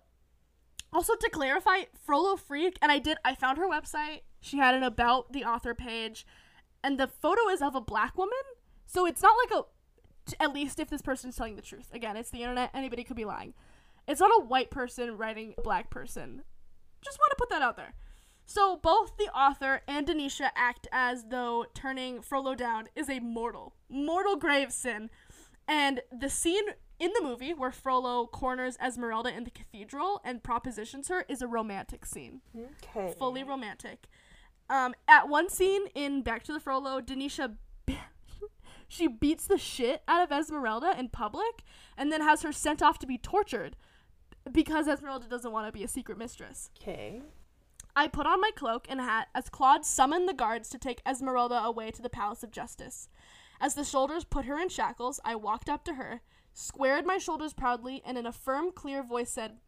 also to clarify, Frollo Freak, and I did, I found her website. She had an about the author page, and the photo is of a black woman. So it's not like a at least if this person's telling the truth. Again, it's the internet. Anybody could be lying. It's not a white person writing a black person. Just want to put that out there. So both the author and Denisha act as though turning Frollo down is a mortal, mortal grave sin. And the scene in the movie where Frollo corners Esmeralda in the cathedral and propositions her is a romantic scene. Okay. Fully romantic. Um, at one scene in Back to the Frollo, Denisha *laughs* she beats the shit out of Esmeralda in public and then has her sent off to be tortured because Esmeralda doesn't want to be a secret mistress. Okay. I put on my cloak and hat as Claude summoned the guards to take Esmeralda away to the Palace of Justice. As the soldiers put her in shackles, I walked up to her, squared my shoulders proudly, and in a firm, clear voice said,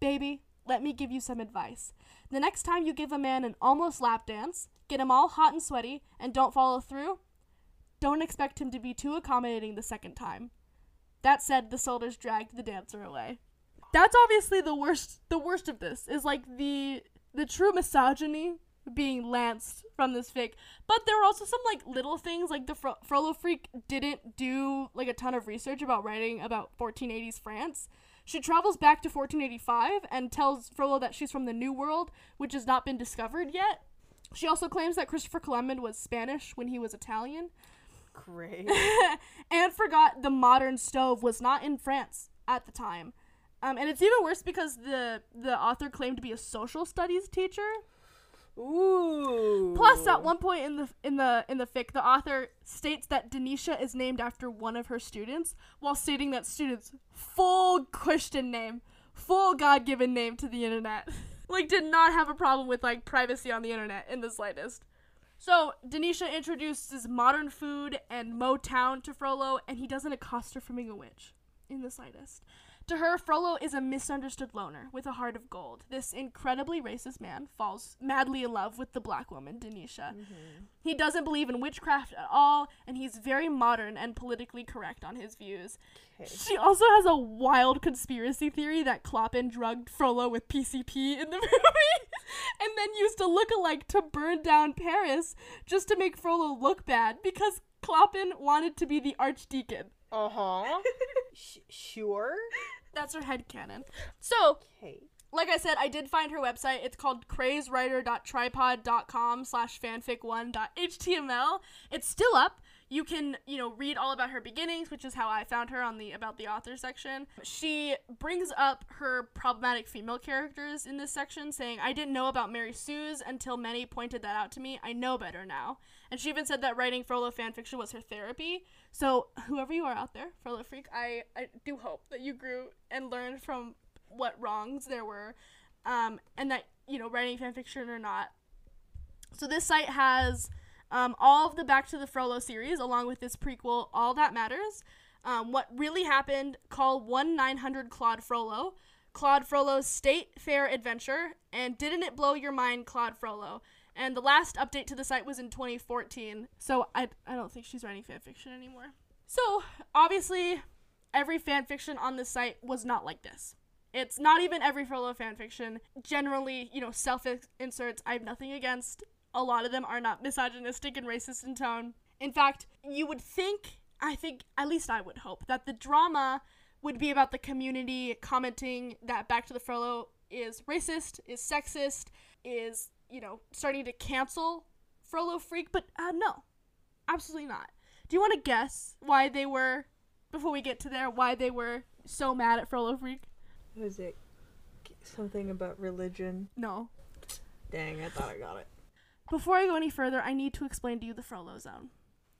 Baby, let me give you some advice. The next time you give a man an almost lap dance, get him all hot and sweaty, and don't follow through, don't expect him to be too accommodating the second time. That said, the soldiers dragged the dancer away. That's obviously the worst the worst of this is like the the true misogyny being lanced from this fic. But there were also some like little things like the Fro- Frollo Freak didn't do like a ton of research about writing about 1480s France. She travels back to 1485 and tells Frollo that she's from the New World, which has not been discovered yet. She also claims that Christopher Columbus was Spanish when he was Italian Great. *laughs* and forgot the modern stove was not in France at the time. Um, and it's even worse because the the author claimed to be a social studies teacher. Ooh. Plus, at one point in the in the in the fic, the author states that Denisha is named after one of her students, while stating that student's full Christian name, full God given name to the internet. *laughs* like, did not have a problem with like privacy on the internet in the slightest. So Denisha introduces modern food and Motown to Frollo, and he doesn't accost her for being a witch in the slightest. To her, Frollo is a misunderstood loner with a heart of gold. This incredibly racist man falls madly in love with the black woman, Denisha. He doesn't believe in witchcraft at all, and he's very modern and politically correct on his views. Okay. She also has a wild conspiracy theory that Clopin drugged Frollo with PCP in the *laughs* movie and then used a lookalike to burn down Paris just to make Frollo look bad because Clopin wanted to be the archdeacon. Uh huh. *laughs* Sh- sure. That's her head headcanon. So, Okay. like I said, I did find her website. It's called crazewriter.tripod.com slash fanfic1.html. It's still up. You can, you know, read all about her beginnings, which is how I found her on the about the author section. She brings up her problematic female characters in this section, saying, I didn't know about Mary Sue's until many pointed that out to me. I know better now. And she even said that writing Frollo fanfiction was her therapy. So, whoever you are out there, Frollo Freak, I, I do hope that you grew and learned from what wrongs there were, um, and that you know writing fanfiction or not. So this site has um, all of the Back to the Frollo series, along with this prequel, All That Matters. Um, what really happened? Call one nine hundred Claude Frollo, Claude Frollo's State Fair Adventure, and Didn't It Blow Your Mind, Claude Frollo. And the last update to the site was in 2014, so I, I don't think she's writing fanfiction anymore. So, obviously, every fanfiction on this site was not like this. It's not even every Frollo fanfiction. Generally, you know, self inserts, I have nothing against. A lot of them are not misogynistic and racist in tone. In fact, you would think, I think, at least I would hope, that the drama would be about the community commenting that Back to the Frollo is racist, is sexist, is, you know, starting to cancel Frollo Freak, but uh, no, absolutely not. Do you want to guess why they were, before we get to there, why they were so mad at Frollo Freak? Was it something about religion? No. Dang, I thought I got it. Before I go any further, I need to explain to you the Frollo Zone.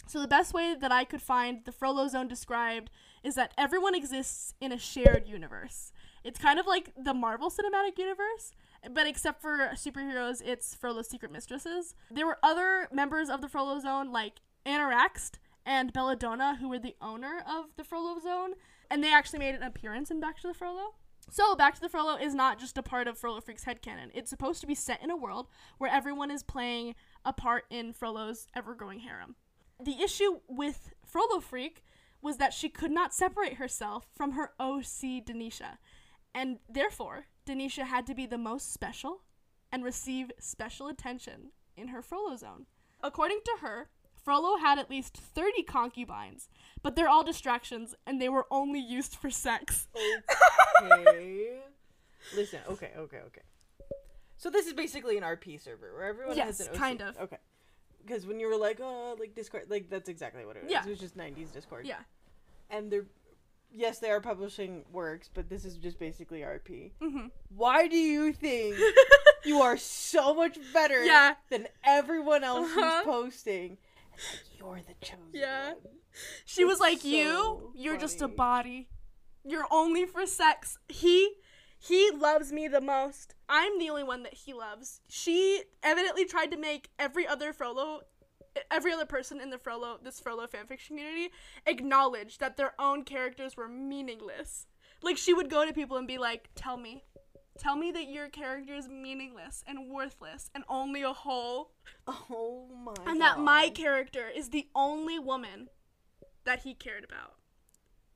So, the best way that I could find the Frollo Zone described is that everyone exists in a shared universe. It's kind of like the Marvel Cinematic Universe, but except for superheroes, it's Frollo's secret mistresses. There were other members of the Frollo Zone, like Anaraxt and Belladonna, who were the owner of the Frollo Zone, and they actually made an appearance in Back to the Frollo. So, Back to the Frollo is not just a part of Frollo Freak's headcanon. It's supposed to be set in a world where everyone is playing a part in Frollo's ever growing harem. The issue with Frollo Freak was that she could not separate herself from her OC Denisha, and therefore, Denisha had to be the most special and receive special attention in her Frollo zone. According to her, Frollo had at least 30 concubines, but they're all distractions and they were only used for sex. Okay. Listen, okay, okay, okay. So this is basically an RP server where everyone has Yes, an OC. kind of. Okay. Because when you were like, oh, like Discord, like that's exactly what it was. Yeah. It was just 90s Discord. Yeah. And they're, yes, they are publishing works, but this is just basically RP. hmm Why do you think *laughs* you are so much better Yeah. than everyone else Uh-huh. who's posting? You're the chosen Yeah. one. She was like, so "You, you're just a body. You're only for sex. He, he loves me the most. I'm the only one that he loves." She evidently tried to make every other Frollo, every other person in the Frollo, this Frollo fanfiction community, acknowledge that their own characters were meaningless. Like she would go to people and be like, "Tell me." Tell me that your character is meaningless and worthless and only a hole Oh my and that my character is the only woman that he cared about.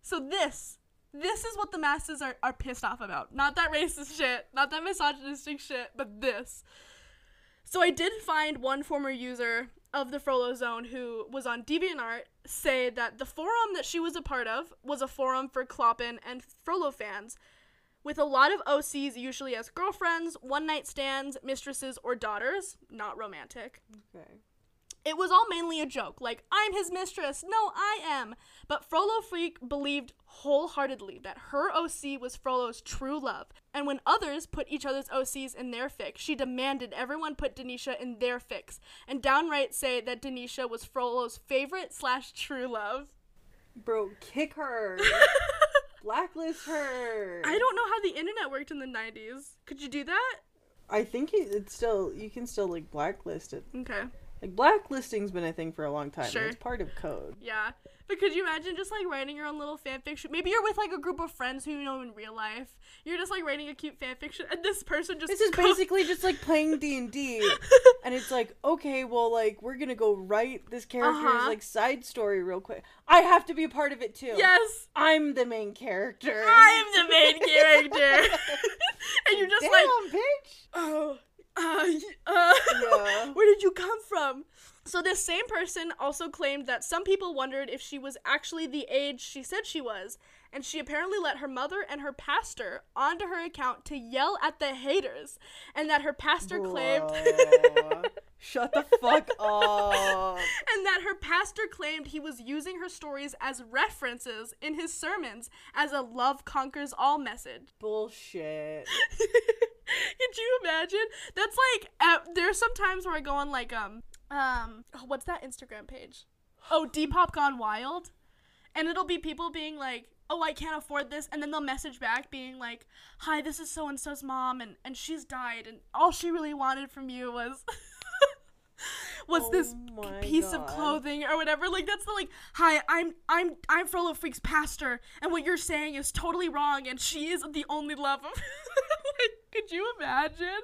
So this, this is what the masses are, are pissed off about. Not that racist shit, not that misogynistic shit, but this. So I did find one former user of the Frollo Zone who was on DeviantArt say that the forum that she was a part of was a forum for Clopin and Frollo fans, with a lot of OCs usually as girlfriends, one night stands, mistresses, or daughters, not romantic. Okay. It was all mainly a joke, like, I'm his mistress, no, I am. But Frollo Freak believed wholeheartedly that her OC was Frollo's true love. And when others put each other's OCs in their fic, she demanded everyone put Denisha in their fics, and downright say that Denisha was Frollo's favorite slash true love. Bro, kick her. *laughs* Blacklist her. I don't know how the internet worked in the 90s. Could you do that? I think it's still you can still like blacklist it. Okay. Like blacklisting's been a thing for a long time. Sure. It's part of code. Yeah. But could you imagine just like writing your own little fanfiction? Maybe you're with like a group of friends who you know in real life. You're just like writing a cute fanfiction, and this person just This is goes- basically just like playing D and D, *laughs* and it's like, okay, well, like we're gonna go write this character's Uh-huh. like side story real quick. I have to be a part of it too. yes, I'm the main character. I am the main character, *laughs* *laughs* and you're just Damn, like, bitch. oh, uh, uh, Yeah. where did you come from? So this same person also claimed that some people wondered if she was actually the age she said she was, and she apparently let her mother and her pastor onto her account to yell at the haters, and that her pastor claimed *laughs* Shut the fuck up. *laughs* and that her pastor claimed he was using her stories as references in his sermons as a love conquers all message. *laughs* Bullshit. Could you imagine? That's like uh, there's some times where I go on like um um oh, what's that Instagram page? Oh, Depop Gone Wild, and it'll be people being like, "Oh, I can't afford this," and then they'll message back being like, "Hi, this is so and so's mom, and and she's died, and all she really wanted from you was." *laughs* was this Oh my piece of clothing or whatever like that's the like hi i'm i'm i'm frollo freak's pastor and what you're saying is totally wrong and she is the only love of *laughs* like could you imagine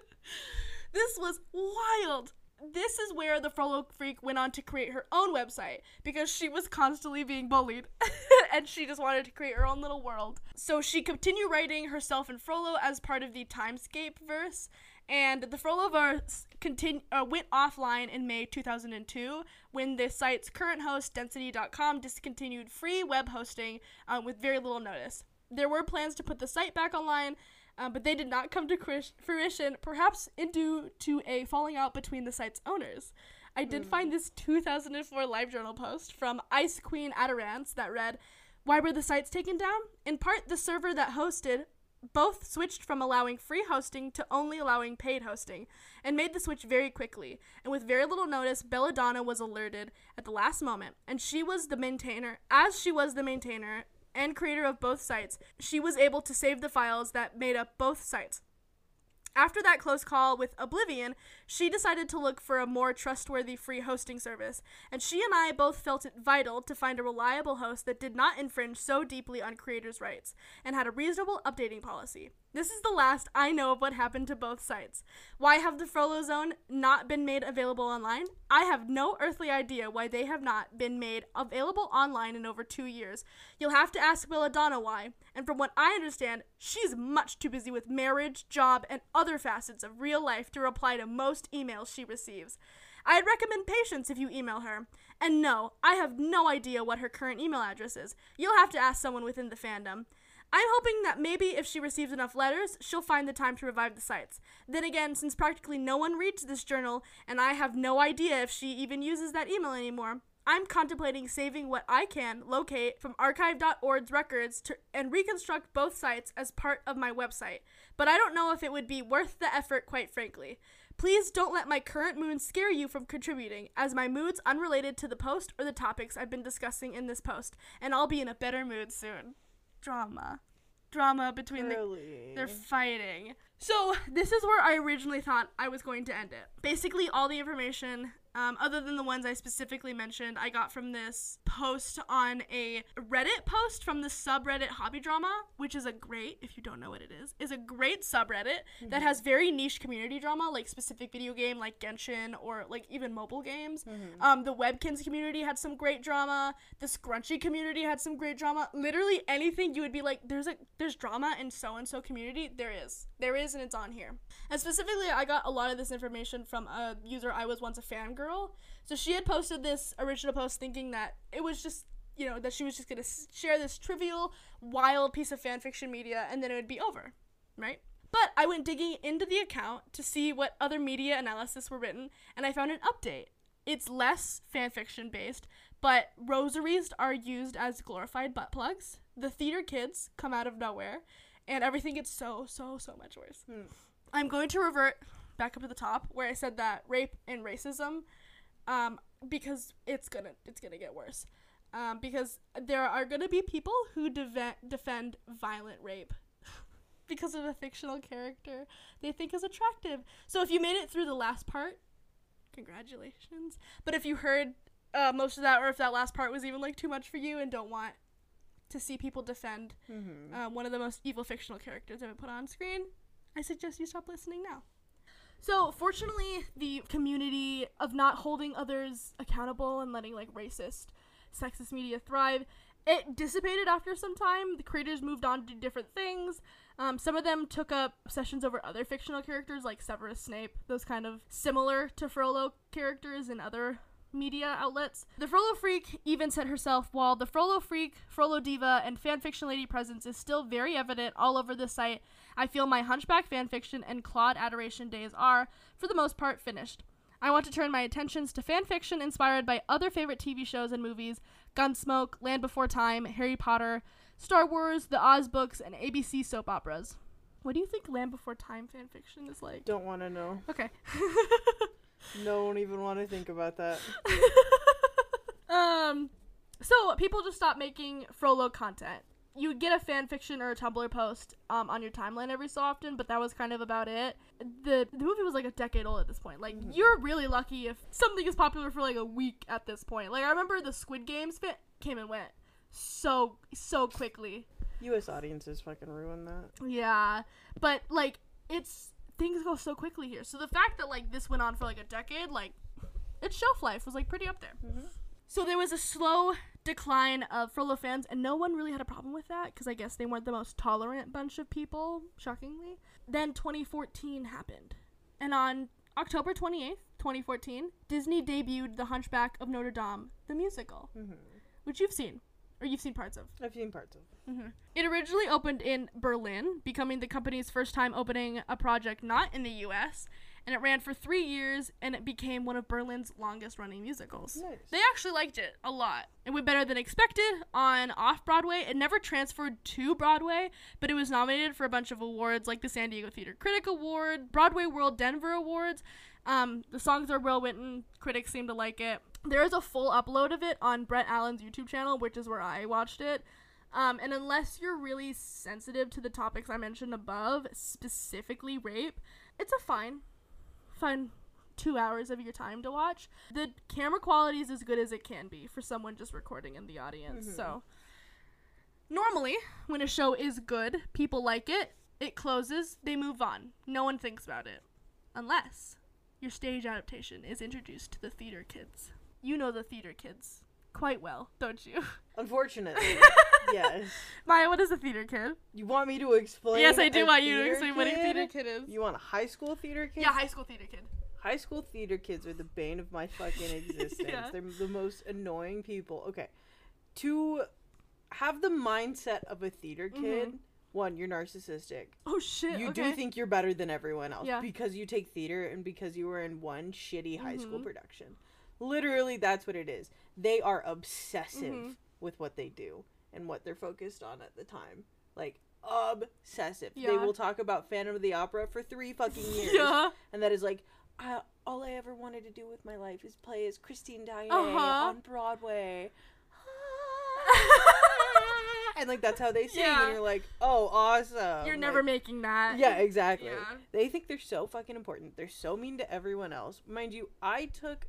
this was wild this is where the Frollo Freak went on to create her own website because she was constantly being bullied *laughs* and she just wanted to create her own little world. So she continued writing herself and Frollo as part of the Timescape verse, and the Frollo verse continu- uh, went offline in May 2002 when the site's current host, Density.com, discontinued free web hosting um, with very little notice. There were plans to put the site back online, uh, but they did not come to fruition, perhaps due to a falling out between the site's owners. I did find this 2004 LiveJournal post from Ice Queen Adarance that read, Why were the sites taken down? In part, the server that hosted both switched from allowing free hosting to only allowing paid hosting, and made the switch very quickly. And with very little notice, Belladonna was alerted at the last moment, and she was the maintainer, as she was the maintainer and creator of both sites, she was able to save the files that made up both sites. After that close call with Oblivion, she decided to look for a more trustworthy free hosting service, and she and I both felt it vital to find a reliable host that did not infringe so deeply on creators' rights and had a reasonable updating policy. This is the last I know of what happened to both sites. Why have the Frollo Zone not been made available online? I have no earthly idea why they have not been made available online in over two years. You'll have to ask Belladonna why, and from what I understand, she's much too busy with marriage, job, and other facets of real life to reply to most emails she receives. I'd recommend patience if you email her. And no, I have no idea what her current email address is. You'll have to ask someone within the fandom. I'm hoping that maybe if she receives enough letters, she'll find the time to revive the sites. Then again, since practically no one reads this journal, and I have no idea if she even uses that email anymore, I'm contemplating saving what I can locate from archive.org's records to, and reconstruct both sites as part of my website. But I don't know if it would be worth the effort, quite frankly. Please don't let my current mood scare you from contributing, as my mood's unrelated to the post or the topics I've been discussing in this post, and I'll be in a better mood soon drama. Drama between the they're fighting. So this is where I originally thought I was going to end it. Basically, all the information, um, other than the ones I specifically mentioned, I got from this post on a Reddit post from the subreddit Hobby Drama, which is a great, if you don't know what it is, is a great subreddit that has very niche community drama, like specific video game like Genshin or like even mobile games. Um, the Webkinz community had some great drama. The Scrunchy community had some great drama. Literally anything you would be like, there's a there's drama in so and so community. There is, there is, and it's on here. And specifically, I got a lot of this information from a user I was once a fangirl. So she had posted this original post thinking that it was just you know that she was just gonna share this trivial, wild piece of fanfiction media, and then it would be over, right? But I went digging into the account to see what other media analysis were written, and I found an update. It's less fanfiction based, but rosaries are used as glorified butt plugs. The theater kids come out of nowhere, and everything gets so, so, so much worse. Hmm. I'm going to revert back up to the top where I said that rape and racism, um, because it's gonna it's gonna get worse. Um, because there are gonna be people who deve- defend violent rape *laughs* because of a fictional character they think is attractive. So if you made it through the last part, congratulations. But if you heard uh, most of that, or if that last part was even like too much for you and don't want to see people defend Mm-hmm. uh, one of the most evil fictional characters ever put on screen, I suggest you stop listening now. So, fortunately, the community of not holding others accountable and letting like racist, sexist media thrive, it dissipated after some time. The creators moved on to do different things. Um, some of them took up sessions over other fictional characters like Severus Snape, those kind of similar to Frollo characters in other media outlets. The Frollo Freak even said herself, while the Frollo Freak, Frollo Diva, and fanfiction lady presence is still very evident all over the site, I feel my Hunchback fanfiction and Claude adoration days are, for the most part, finished. I want to turn my attentions to fanfiction inspired by other favorite TV shows and movies Gunsmoke, Land Before Time, Harry Potter, Star Wars, the Oz books, and ABC soap operas. What do you think Land Before Time fanfiction is like? Don't want to know. Okay. *laughs* Don't even want to think about that. *laughs* um, so people just stopped making Frollo content. You would get a fan fiction or a Tumblr post um, on your timeline every so often, but that was kind of about it. The the movie was like a decade old at this point. Like you're really lucky if something is popular for like a week at this point. Like I remember the Squid Games fit came and went so so quickly. U.S. audiences fucking ruin that. Yeah, but like it's things go so quickly here. So the fact that like this went on for like a decade, like its shelf life was like pretty up there. Mhm. So there was a slow decline of Frollo fans, and no one really had a problem with that because I guess they weren't the most tolerant bunch of people, shockingly. Then 2014 happened, and on October 28th, 2014, Disney debuted The Hunchback of Notre Dame, the musical, Mm-hmm. which you've seen, or you've seen parts of. I've seen parts of. hmm It originally opened in Berlin, becoming the company's first time opening a project not in the US, and it ran for three years and it became one of Berlin's longest running musicals. Nice. They actually liked it a lot. It went better than expected on off Broadway. It never transferred to Broadway, but it was nominated for a bunch of awards like the San Diego Theater Critic Award, Broadway World Denver Awards. Um, the songs are well written. Critics seem to like it. There is a full upload of it on Brett Allen's YouTube channel, which is where I watched it. Um, and unless you're really sensitive to the topics I mentioned above, specifically rape, it's a fine, fine two hours of your time to watch. The camera quality is as good as it can be for someone just recording in the audience. Mhm. So, normally, when a show is good, people like it, it closes, they move on. No one thinks about it. Unless your stage adaptation is introduced to the theater kids. You know the theater kids quite well, don't you? *laughs* Unfortunately, *laughs* yes. Maya, what is a theater kid? You want me to explain? yes, I do want you to explain what a theater kid is. You want a high school theater kid? Yeah, high school theater kid. High school theater kids are the bane of my fucking *laughs* existence. Yeah. They're the most annoying people. Okay. To have the mindset of a theater kid, mm-hmm. One, you're narcissistic. Oh shit. You okay. do think you're better than everyone else Yeah. because you take theater and because you were in one shitty high school Mhm. production. Literally, that's what it is. They are obsessive Mhm. with what they do and what they're focused on at the time. Like, obsessive. They will talk about Phantom of the Opera for three fucking *laughs* years. Yeah. And that is like, I, all I ever wanted to do with my life is play as Christine Daae Uh-huh. on Broadway. *laughs* and like that's how they sing, Yeah. and you're like, oh, awesome. You're never Like, making that. yeah, exactly. Yeah. They think they're so fucking important. They're so mean to everyone else. Mind you, I took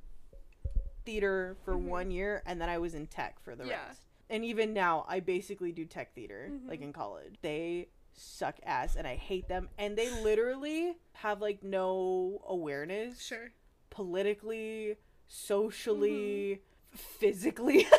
theater for Mhm. one year and then I was in tech for the Yeah. rest. And even now, I basically do tech theater, like Mhm. in college. They suck ass and I hate them. And they literally have like no awareness Sure. politically, socially, physically. *laughs*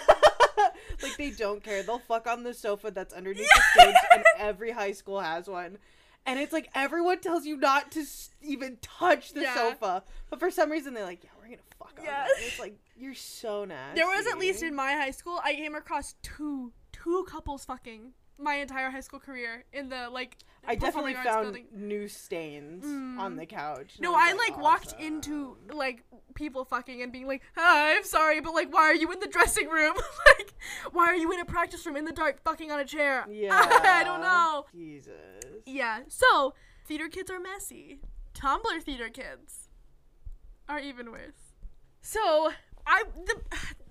*laughs* like they don't care. They'll fuck on the sofa that's underneath the stage, *laughs* and every high school has one. And it's like everyone tells you not to s- even touch the Yeah. sofa, but for some reason they're like, "Yeah, we're gonna fuck on Yeah. that." It's like you're so nasty. There was at least in my high school, I came across two two couples fucking my entire high school career in the like. I definitely found building. new stains Mm. on the couch. No, I like walked into like people fucking and being like, Hi, I'm sorry, but like, why are you in the dressing room? *laughs* like, why are you in a practice room in the dark, fucking on a chair? *laughs* Yeah. I don't know. Jesus. Yeah. So theater kids are messy. Tumblr theater kids are even worse. So I the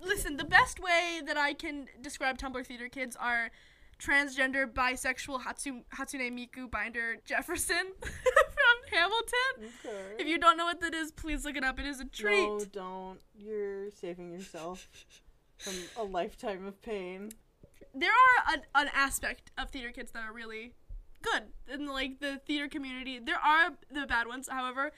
*sighs* listen. The best way that I can describe Tumblr theater kids are transgender, bisexual Hatsu, Hatsune Miku Binder Jefferson *laughs* from Hamilton. Okay. If you don't know what that is, please look it up. It is a treat. No, don't. You're saving yourself from a lifetime of pain. there are an, an aspect of theater kids that are really good in like the theater community. There are the bad ones, however.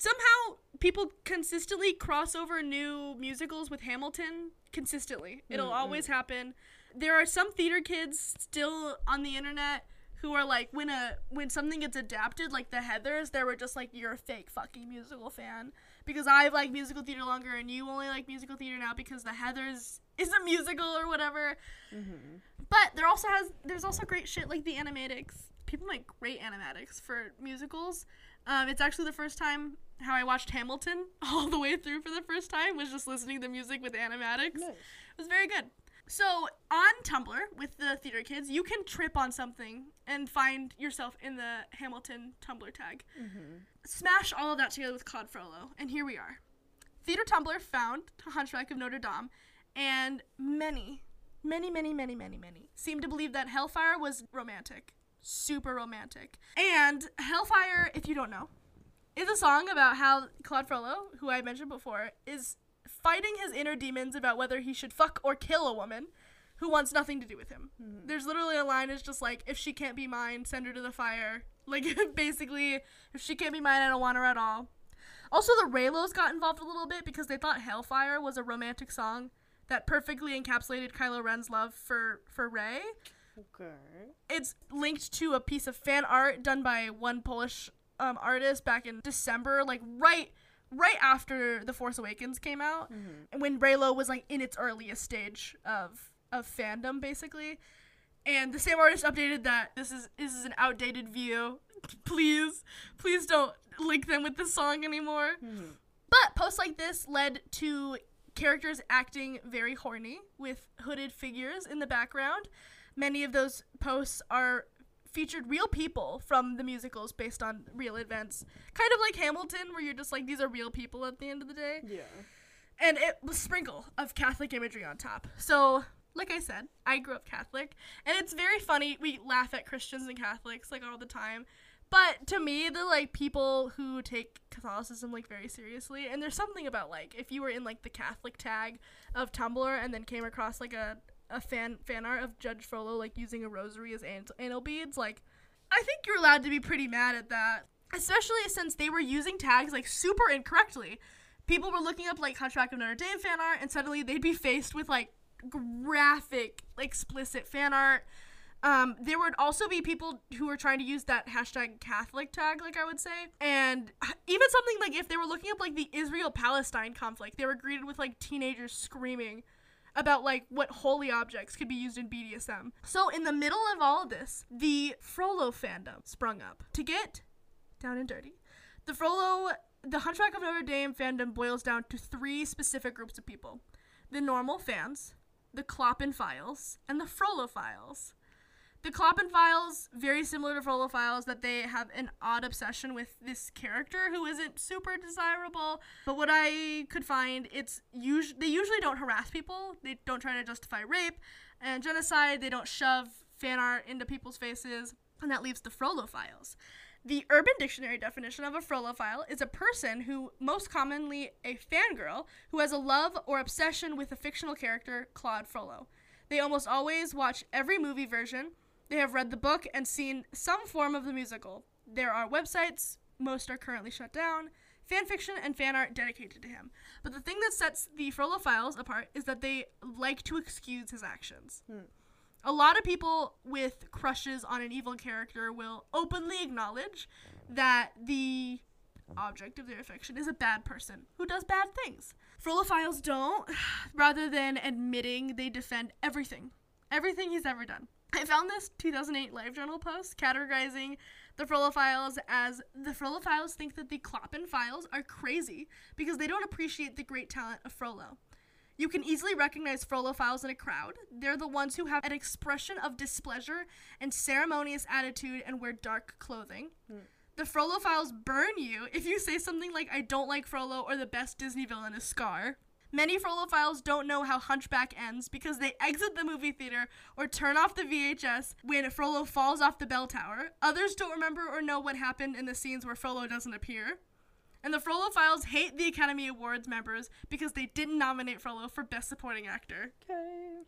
Somehow people consistently cross over new musicals with Hamilton consistently. It'll Mm, always happen. There are some theater kids still on the internet who are like when a when something gets adapted like the Heathers, they were just like you're a fake fucking musical fan because I've liked musical theater longer and you only like musical theater now because the Heathers is a musical or whatever. Mm-hmm. But there also has there's also great shit like the animatics. People make great animatics for musicals. Um, it's actually the first time how I watched Hamilton *laughs* all the way through for the first time was just listening to music with animatics. Nice. It was very good. So on Tumblr with the theater kids, you can trip on something and find yourself in the Hamilton Tumblr tag. Mm-hmm. Smash all of that together with Claude Frollo, and here we are. Theater Tumblr found Hunchback of Notre Dame, and many, many, many, many, many, many seem to believe that Hellfire was romantic, super romantic. And Hellfire, if you don't know, is a song about how Claude Frollo, who I mentioned before, is fighting his inner demons about whether he should fuck or kill a woman who wants nothing to do with him. There's literally a line is just like, if she can't be mine, send her to the fire. *laughs* Like *laughs* basically, if she can't be mine, I don't want her at all. Also, the Reylos got involved a little bit because they thought Hellfire was a romantic song that perfectly encapsulated Kylo Ren's love for for Rey. Okay. It's linked to a piece of fan art done by one Polish um, artist back in December, like right right after The Force Awakens came out, Mm-hmm. when Reylo was like in its earliest stage of of fandom, basically. And the same artist updated that this is this is an outdated view. please, please don't link them with this song anymore. Mm-hmm. But posts like this led to characters acting very horny with hooded figures in the background. Many of those posts are featured real people from the musicals based on real events. Kind of like Hamilton, where you're just like, these are real people at the end of the day. Yeah. And it was sprinkle of Catholic imagery on top. So like I said, I grew up Catholic, and it's very funny. We laugh at Christians and Catholics like all the time. But to me, the like people who take Catholicism like very seriously, and there's something about like if you were in like the Catholic tag of Tumblr and then came across like a, a fan fan art of Judge Frollo like using a rosary as an- anal beads, like I think you're allowed to be pretty mad at that, especially since they were using tags like super incorrectly. People were looking up like Hunchback of Notre Dame fan art, and suddenly they'd be faced with like graphic, explicit fan art. Um, there would also be people who were trying to use that hashtag Catholic tag, like I would say, and even something like if they were looking up like the Israel Palestine conflict, they were greeted with like teenagers screaming about like what holy objects could be used in BDSM. So in the middle of all of this, the Frollo fandom sprung up to get down and dirty. The Frollo, the Hunchback of Notre Dame fandom boils down to three specific groups of people: the normal fans, the Clopinphiles, and the Frollophiles. The Clopinphiles, very similar to Frollophiles, that they have an odd obsession with this character who isn't super desirable. But what I could find, it's they usually don't harass people. They don't try to justify rape and genocide. They don't shove fan art into people's faces, and that leaves the Frollophiles. The Urban Dictionary definition of a Frollophile is a person who, most commonly a fangirl, who has a love or obsession with a fictional character, Claude Frollo. They almost always watch every movie version. They have read the book and seen some form of the musical. There are websites, most are currently shut down, fan fiction and fan art dedicated to him. But the thing that sets the Frollophiles apart is that they like to excuse his actions. Hmm. A lot of people with crushes on an evil character will openly acknowledge that the object of their affection is a bad person who does bad things. Frollophiles don't. *sighs* Rather than admitting, they defend everything. Everything he's ever done. I found this 2008 LiveJournal post categorizing the Frollophiles as the Frollophiles think that the Clopinphiles are crazy because they don't appreciate the great talent of Frollo. You can easily recognize Frollophiles in a crowd. They're the ones who have an expression of displeasure and ceremonious attitude and wear dark clothing. Hmm. The Frollo Frollophiles burn you if you say something like, I don't like Frollo or the best Disney villain is Scar. Many Frollophiles don't know how Hunchback ends because they exit the movie theater or turn off the VHS when Frollo falls off the bell tower. Others don't remember or know what happened in the scenes where Frollo doesn't appear. And the Frollophiles hate the Academy Awards members because they didn't nominate Frollo for Best Supporting Actor. Okay.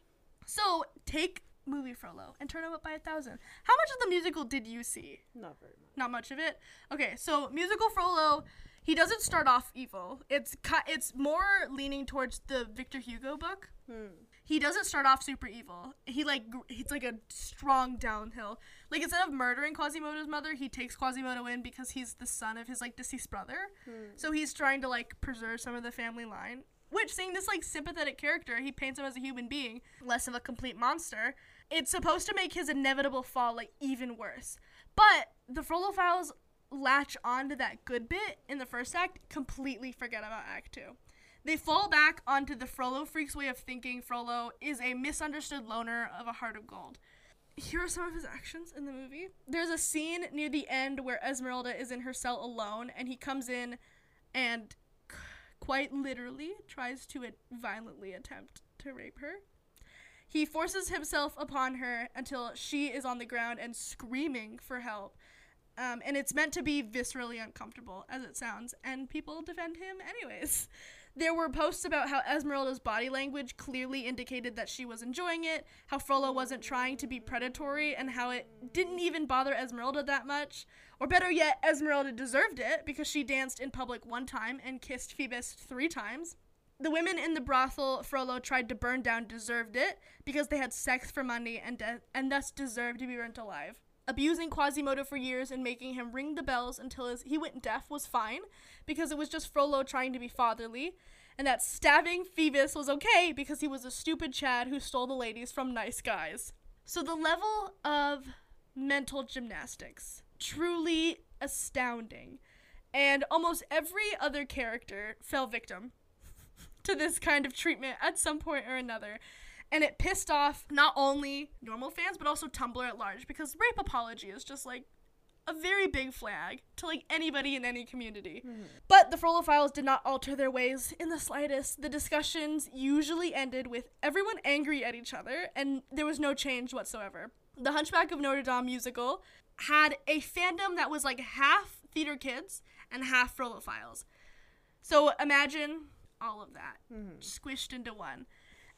So take movie Frollo and turn him up by a thousand. How much of the musical did you see? Not very much. Not much of it. Okay, so musical Frollo, he doesn't start off evil. It's ki- it's more leaning towards the Victor Hugo book. Hmm. He doesn't start off super evil. He like he's like a strong downhill. Like instead of murdering Quasimodo's mother, he takes Quasimodo in because he's the son of his like deceased brother. Hmm. So he's trying to like preserve some of the family line. Which seeing this like sympathetic character, he paints him as a human being, less of a complete monster. It's supposed to make his inevitable fall like even worse. But the Frollophiles latch onto that good bit in the first act, completely forget about Act Two. They fall back onto the FrolloFreak's way of thinking Frollo is a misunderstood loner of a heart of gold. Here are some of his actions in the movie. There's a scene near the end where Esmeralda is in her cell alone and he comes in and quite literally tries to violently attempt to rape her. He forces himself upon her until she is on the ground and screaming for help. Um, and it's meant to be viscerally uncomfortable, as it sounds, and people defend him anyways. *laughs* There were posts about how Esmeralda's body language clearly indicated that she was enjoying it, how Frollo wasn't trying to be predatory, and how it didn't even bother Esmeralda that much. Or better yet, Esmeralda deserved it because she danced in public one time and kissed Phoebus three times. The women in the brothel Frollo tried to burn down deserved it because they had sex for money and, de- and thus deserved to be burnt alive. Abusing Quasimodo for years and making him ring the bells until his, he went deaf was fine because it was just Frollo trying to be fatherly, and that stabbing Phoebus was okay because he was a stupid Chad who stole the ladies from nice guys. So the level of mental gymnastics truly astounding. And almost every other character fell victim *laughs* to this kind of treatment at some point or another. And it pissed off not only normal fans, but also Tumblr at large because rape apology is just like a very big flag to like anybody in any community. Mm-hmm. But the Frollophiles did not alter their ways in the slightest. The discussions usually ended with everyone angry at each other, and there was no change whatsoever. The Hunchback of Notre Dame musical had a fandom that was like half theater kids and half Frollophiles. So imagine all of that mm-hmm. squished into one.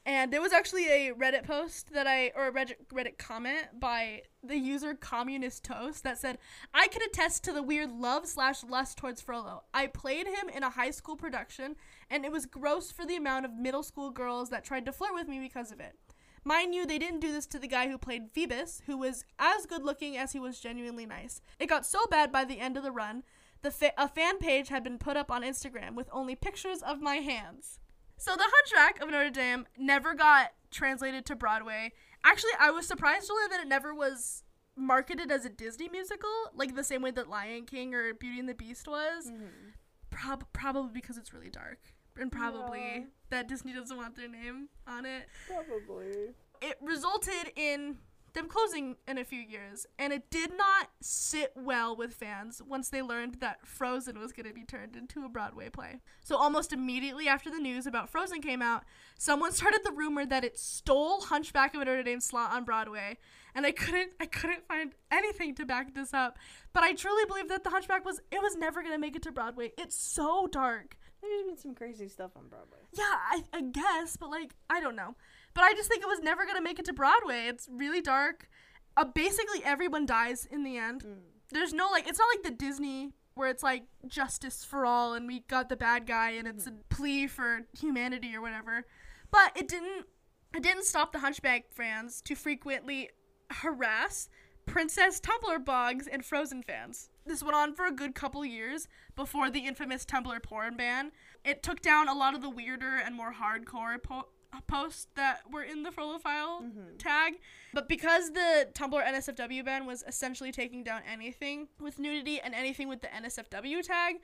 And there was actually a Reddit post that I, or a Reddit, comment by the user Communist Toast that said, I can attest to the weird love slash lust towards Frollo. I played him in a high school production, and it was gross for the amount of middle school girls that tried to flirt with me because of it. Mind you, they didn't do this to the guy who played Phoebus, who was as good looking as he was genuinely nice. It got so bad by the end of the run, the fa- a fan page had been put up on Instagram with only pictures of my hands. So the Hunchback of Notre Dame never got translated to Broadway. Actually, I was surprised to learn that it never was marketed as a Disney musical, like the same way that Lion King or Beauty and the Beast was. Mm-hmm. Prob- probably because it's really dark, and probably Yeah. that Disney doesn't want their name on it. Probably. It resulted in them closing in a few years, and it did not sit well with fans once they learned that Frozen was going to be turned into a Broadway play. So almost immediately after the news about Frozen came out, someone *laughs* started the rumor that it stole Hunchback of Notre Dame's slot on Broadway, and I couldn't I couldn't find anything to back this up. But I truly believe that the Hunchback was it was never going to make it to Broadway. It's so dark. There's been some crazy stuff on Broadway. Yeah, I, I guess, but like I don't know. But I just think it was never gonna make it to Broadway. It's really dark. Uh, basically, everyone dies in the end. Mm. There's no like, it's not like the Disney where it's like justice for all and we got the bad guy and it's a plea for humanity or whatever. But it didn't. It didn't stop the Hunchback fans to frequently harass Princess Tumblr bugs and Frozen fans. This went on for a good couple years before the infamous Tumblr porn ban. It took down a lot of the weirder and more hardcore po- posts that were in the Frollophile tag. But because the Tumblr NSFW ban was essentially taking down anything with nudity and anything with the NSFW tag,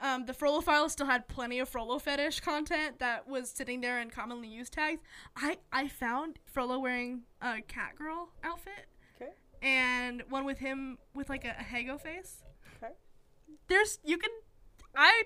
um, the Frollophile still had plenty of Frollo fetish content that was sitting there in commonly used tags. I, I found Frollo wearing a cat girl outfit Okay. and one with him with like a, a Hago face. Okay. There's you can I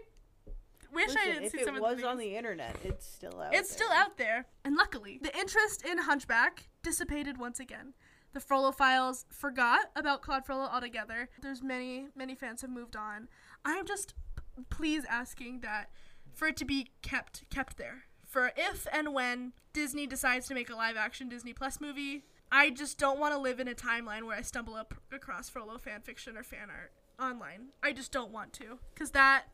wish Listen, I didn't if see it some of was on the internet, it's still out. It's still there. out there. And luckily, the interest in Hunchback dissipated once again. The Frollophiles forgot about Claude Frollo altogether. There's many, many fans have moved on. I'm just p- please asking that for it to be kept kept there. For if and when Disney decides to make a live action Disney Plus movie, I just don't want to live in a timeline where I stumble up across Frollo fan fiction or fan art online. I just don't want to. Cause that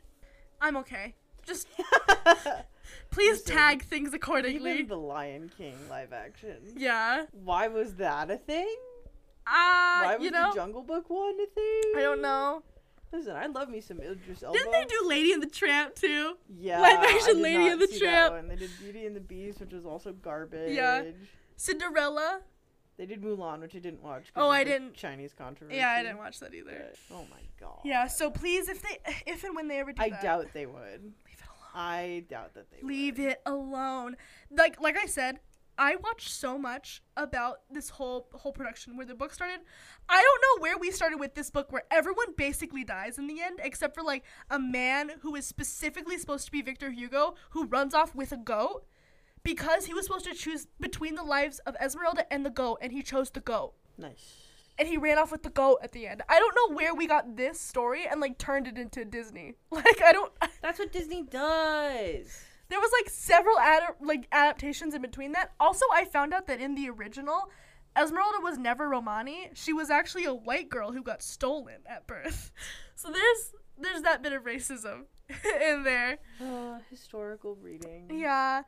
I'm okay. Just *laughs* please Listen, tag things accordingly. Even the Lion King live action. Yeah. Why was that a thing? Ah, Why was you know, the Jungle Book one a thing? I don't know. Listen, I love me some Idris Elba. Didn't they do Lady and the Tramp too? Yeah, live action Lady and the Tramp? One. They did Beauty and the Beast, which was also garbage. Yeah. Cinderella? They did Mulan, which I didn't watch. Oh, I didn't- Chinese controversy. Yeah, I didn't watch that either. but- oh my god. Yeah, so please, if they, if and when they ever do I that, doubt they would. Leave it alone. I doubt that they Leave would. it alone. Like, like I said, I watched so much about this whole whole production where the book started. I don't know where we started with this book where everyone basically dies in the end, except for like a man who is specifically supposed to be Victor Hugo who runs off with a goat because he was supposed to choose between the lives of Esmeralda and the goat, and he chose the goat. Nice. And he ran off with the goat at the end. I don't know where we got this story and like turned it into Disney. *laughs* Like I don't. That's what Disney does. There was like several ad- like adaptations in between that. Also, I found out that in the original, Esmeralda was never Romani. She was actually a white girl who got stolen at birth. *laughs* So there's there's that bit of racism *laughs* in there. Uh, historical reading. Yeah.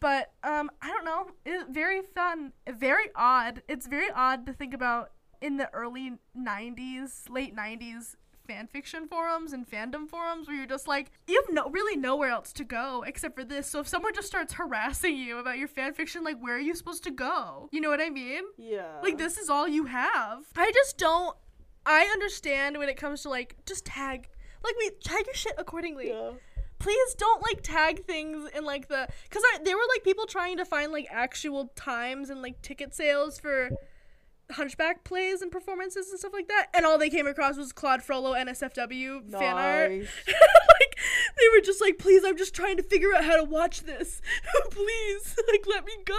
But um I don't know. It's very fun, very odd. It's very odd to think about in the early 90s, late 90s fan fiction forums and fandom forums where you're just like you have no really nowhere else to go except for this. So if someone just starts harassing you about your fan fiction like where are you supposed to go? You know what I mean? Yeah. Like this is all you have. I just don't I understand when it comes to like just tag like we tag your shit accordingly Yeah. please don't like tag things in like the because I there were like people trying to find like actual times and like ticket sales for Hunchback plays and performances and stuff like that, and all they came across was Claude Frollo NSFW fan art. *laughs* Like they were just like, "Please, I'm just trying to figure out how to watch this. *laughs* Please, *laughs* like let me go."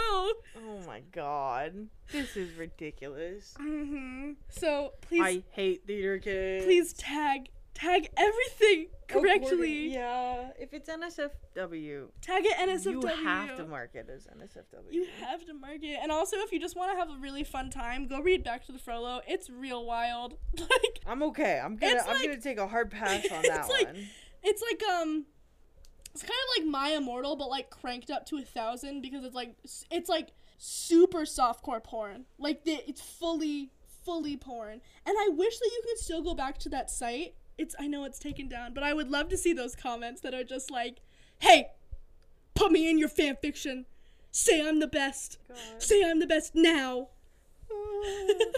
Oh my god. This is ridiculous. hmm So please, I hate theater kids. please tag tag everything correctly. Yeah. If it's NSFW, Tag it NSFW. you have to mark it as NSFW. You have to mark it. And also, if you just want to have a really fun time, go read Back to the Frollo. It's real wild. *laughs* like, I'm okay. I'm gonna I'm like- gonna take a hard *laughs* pass on that like- one. it's like um, it's kind of like My Immortal, but like cranked up to a thousand because it's like it's like super softcore porn. Like the, it's fully fully porn. And I wish that you could still go back to that site. It's I know it's taken down, but I would love to see those comments that are just like, "Hey, put me in your fan fiction. Say I'm the best. God. Say I'm the best now." Oh. *laughs*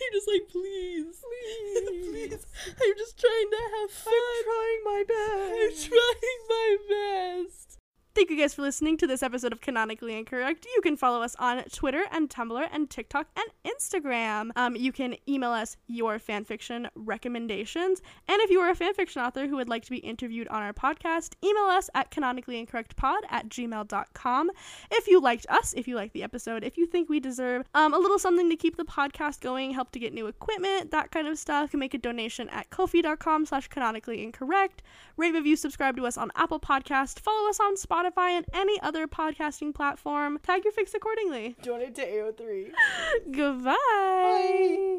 You're just like, please, please, *laughs* please. I'm just trying to have fun. I'm trying my best. I'm trying my best. Thank you guys for listening to this episode of Canonically Incorrect. You can follow us on Twitter and Tumblr and TikTok and Instagram. Um, you can email us your fanfiction recommendations. And if you are a fanfiction author who would like to be interviewed on our podcast, email us at canonicallyincorrectpod at gmail.com. If you liked us, if you liked the episode, if you think we deserve um, a little something to keep the podcast going, help to get new equipment, that kind of stuff, you can make a donation at ko-fi.com slash canonically incorrect. Rate, review, subscribe to us on Apple Podcast, follow us on Spotify and any other podcasting platform. Tag your fics accordingly. Join it to AO3. *laughs* Goodbye. Bye.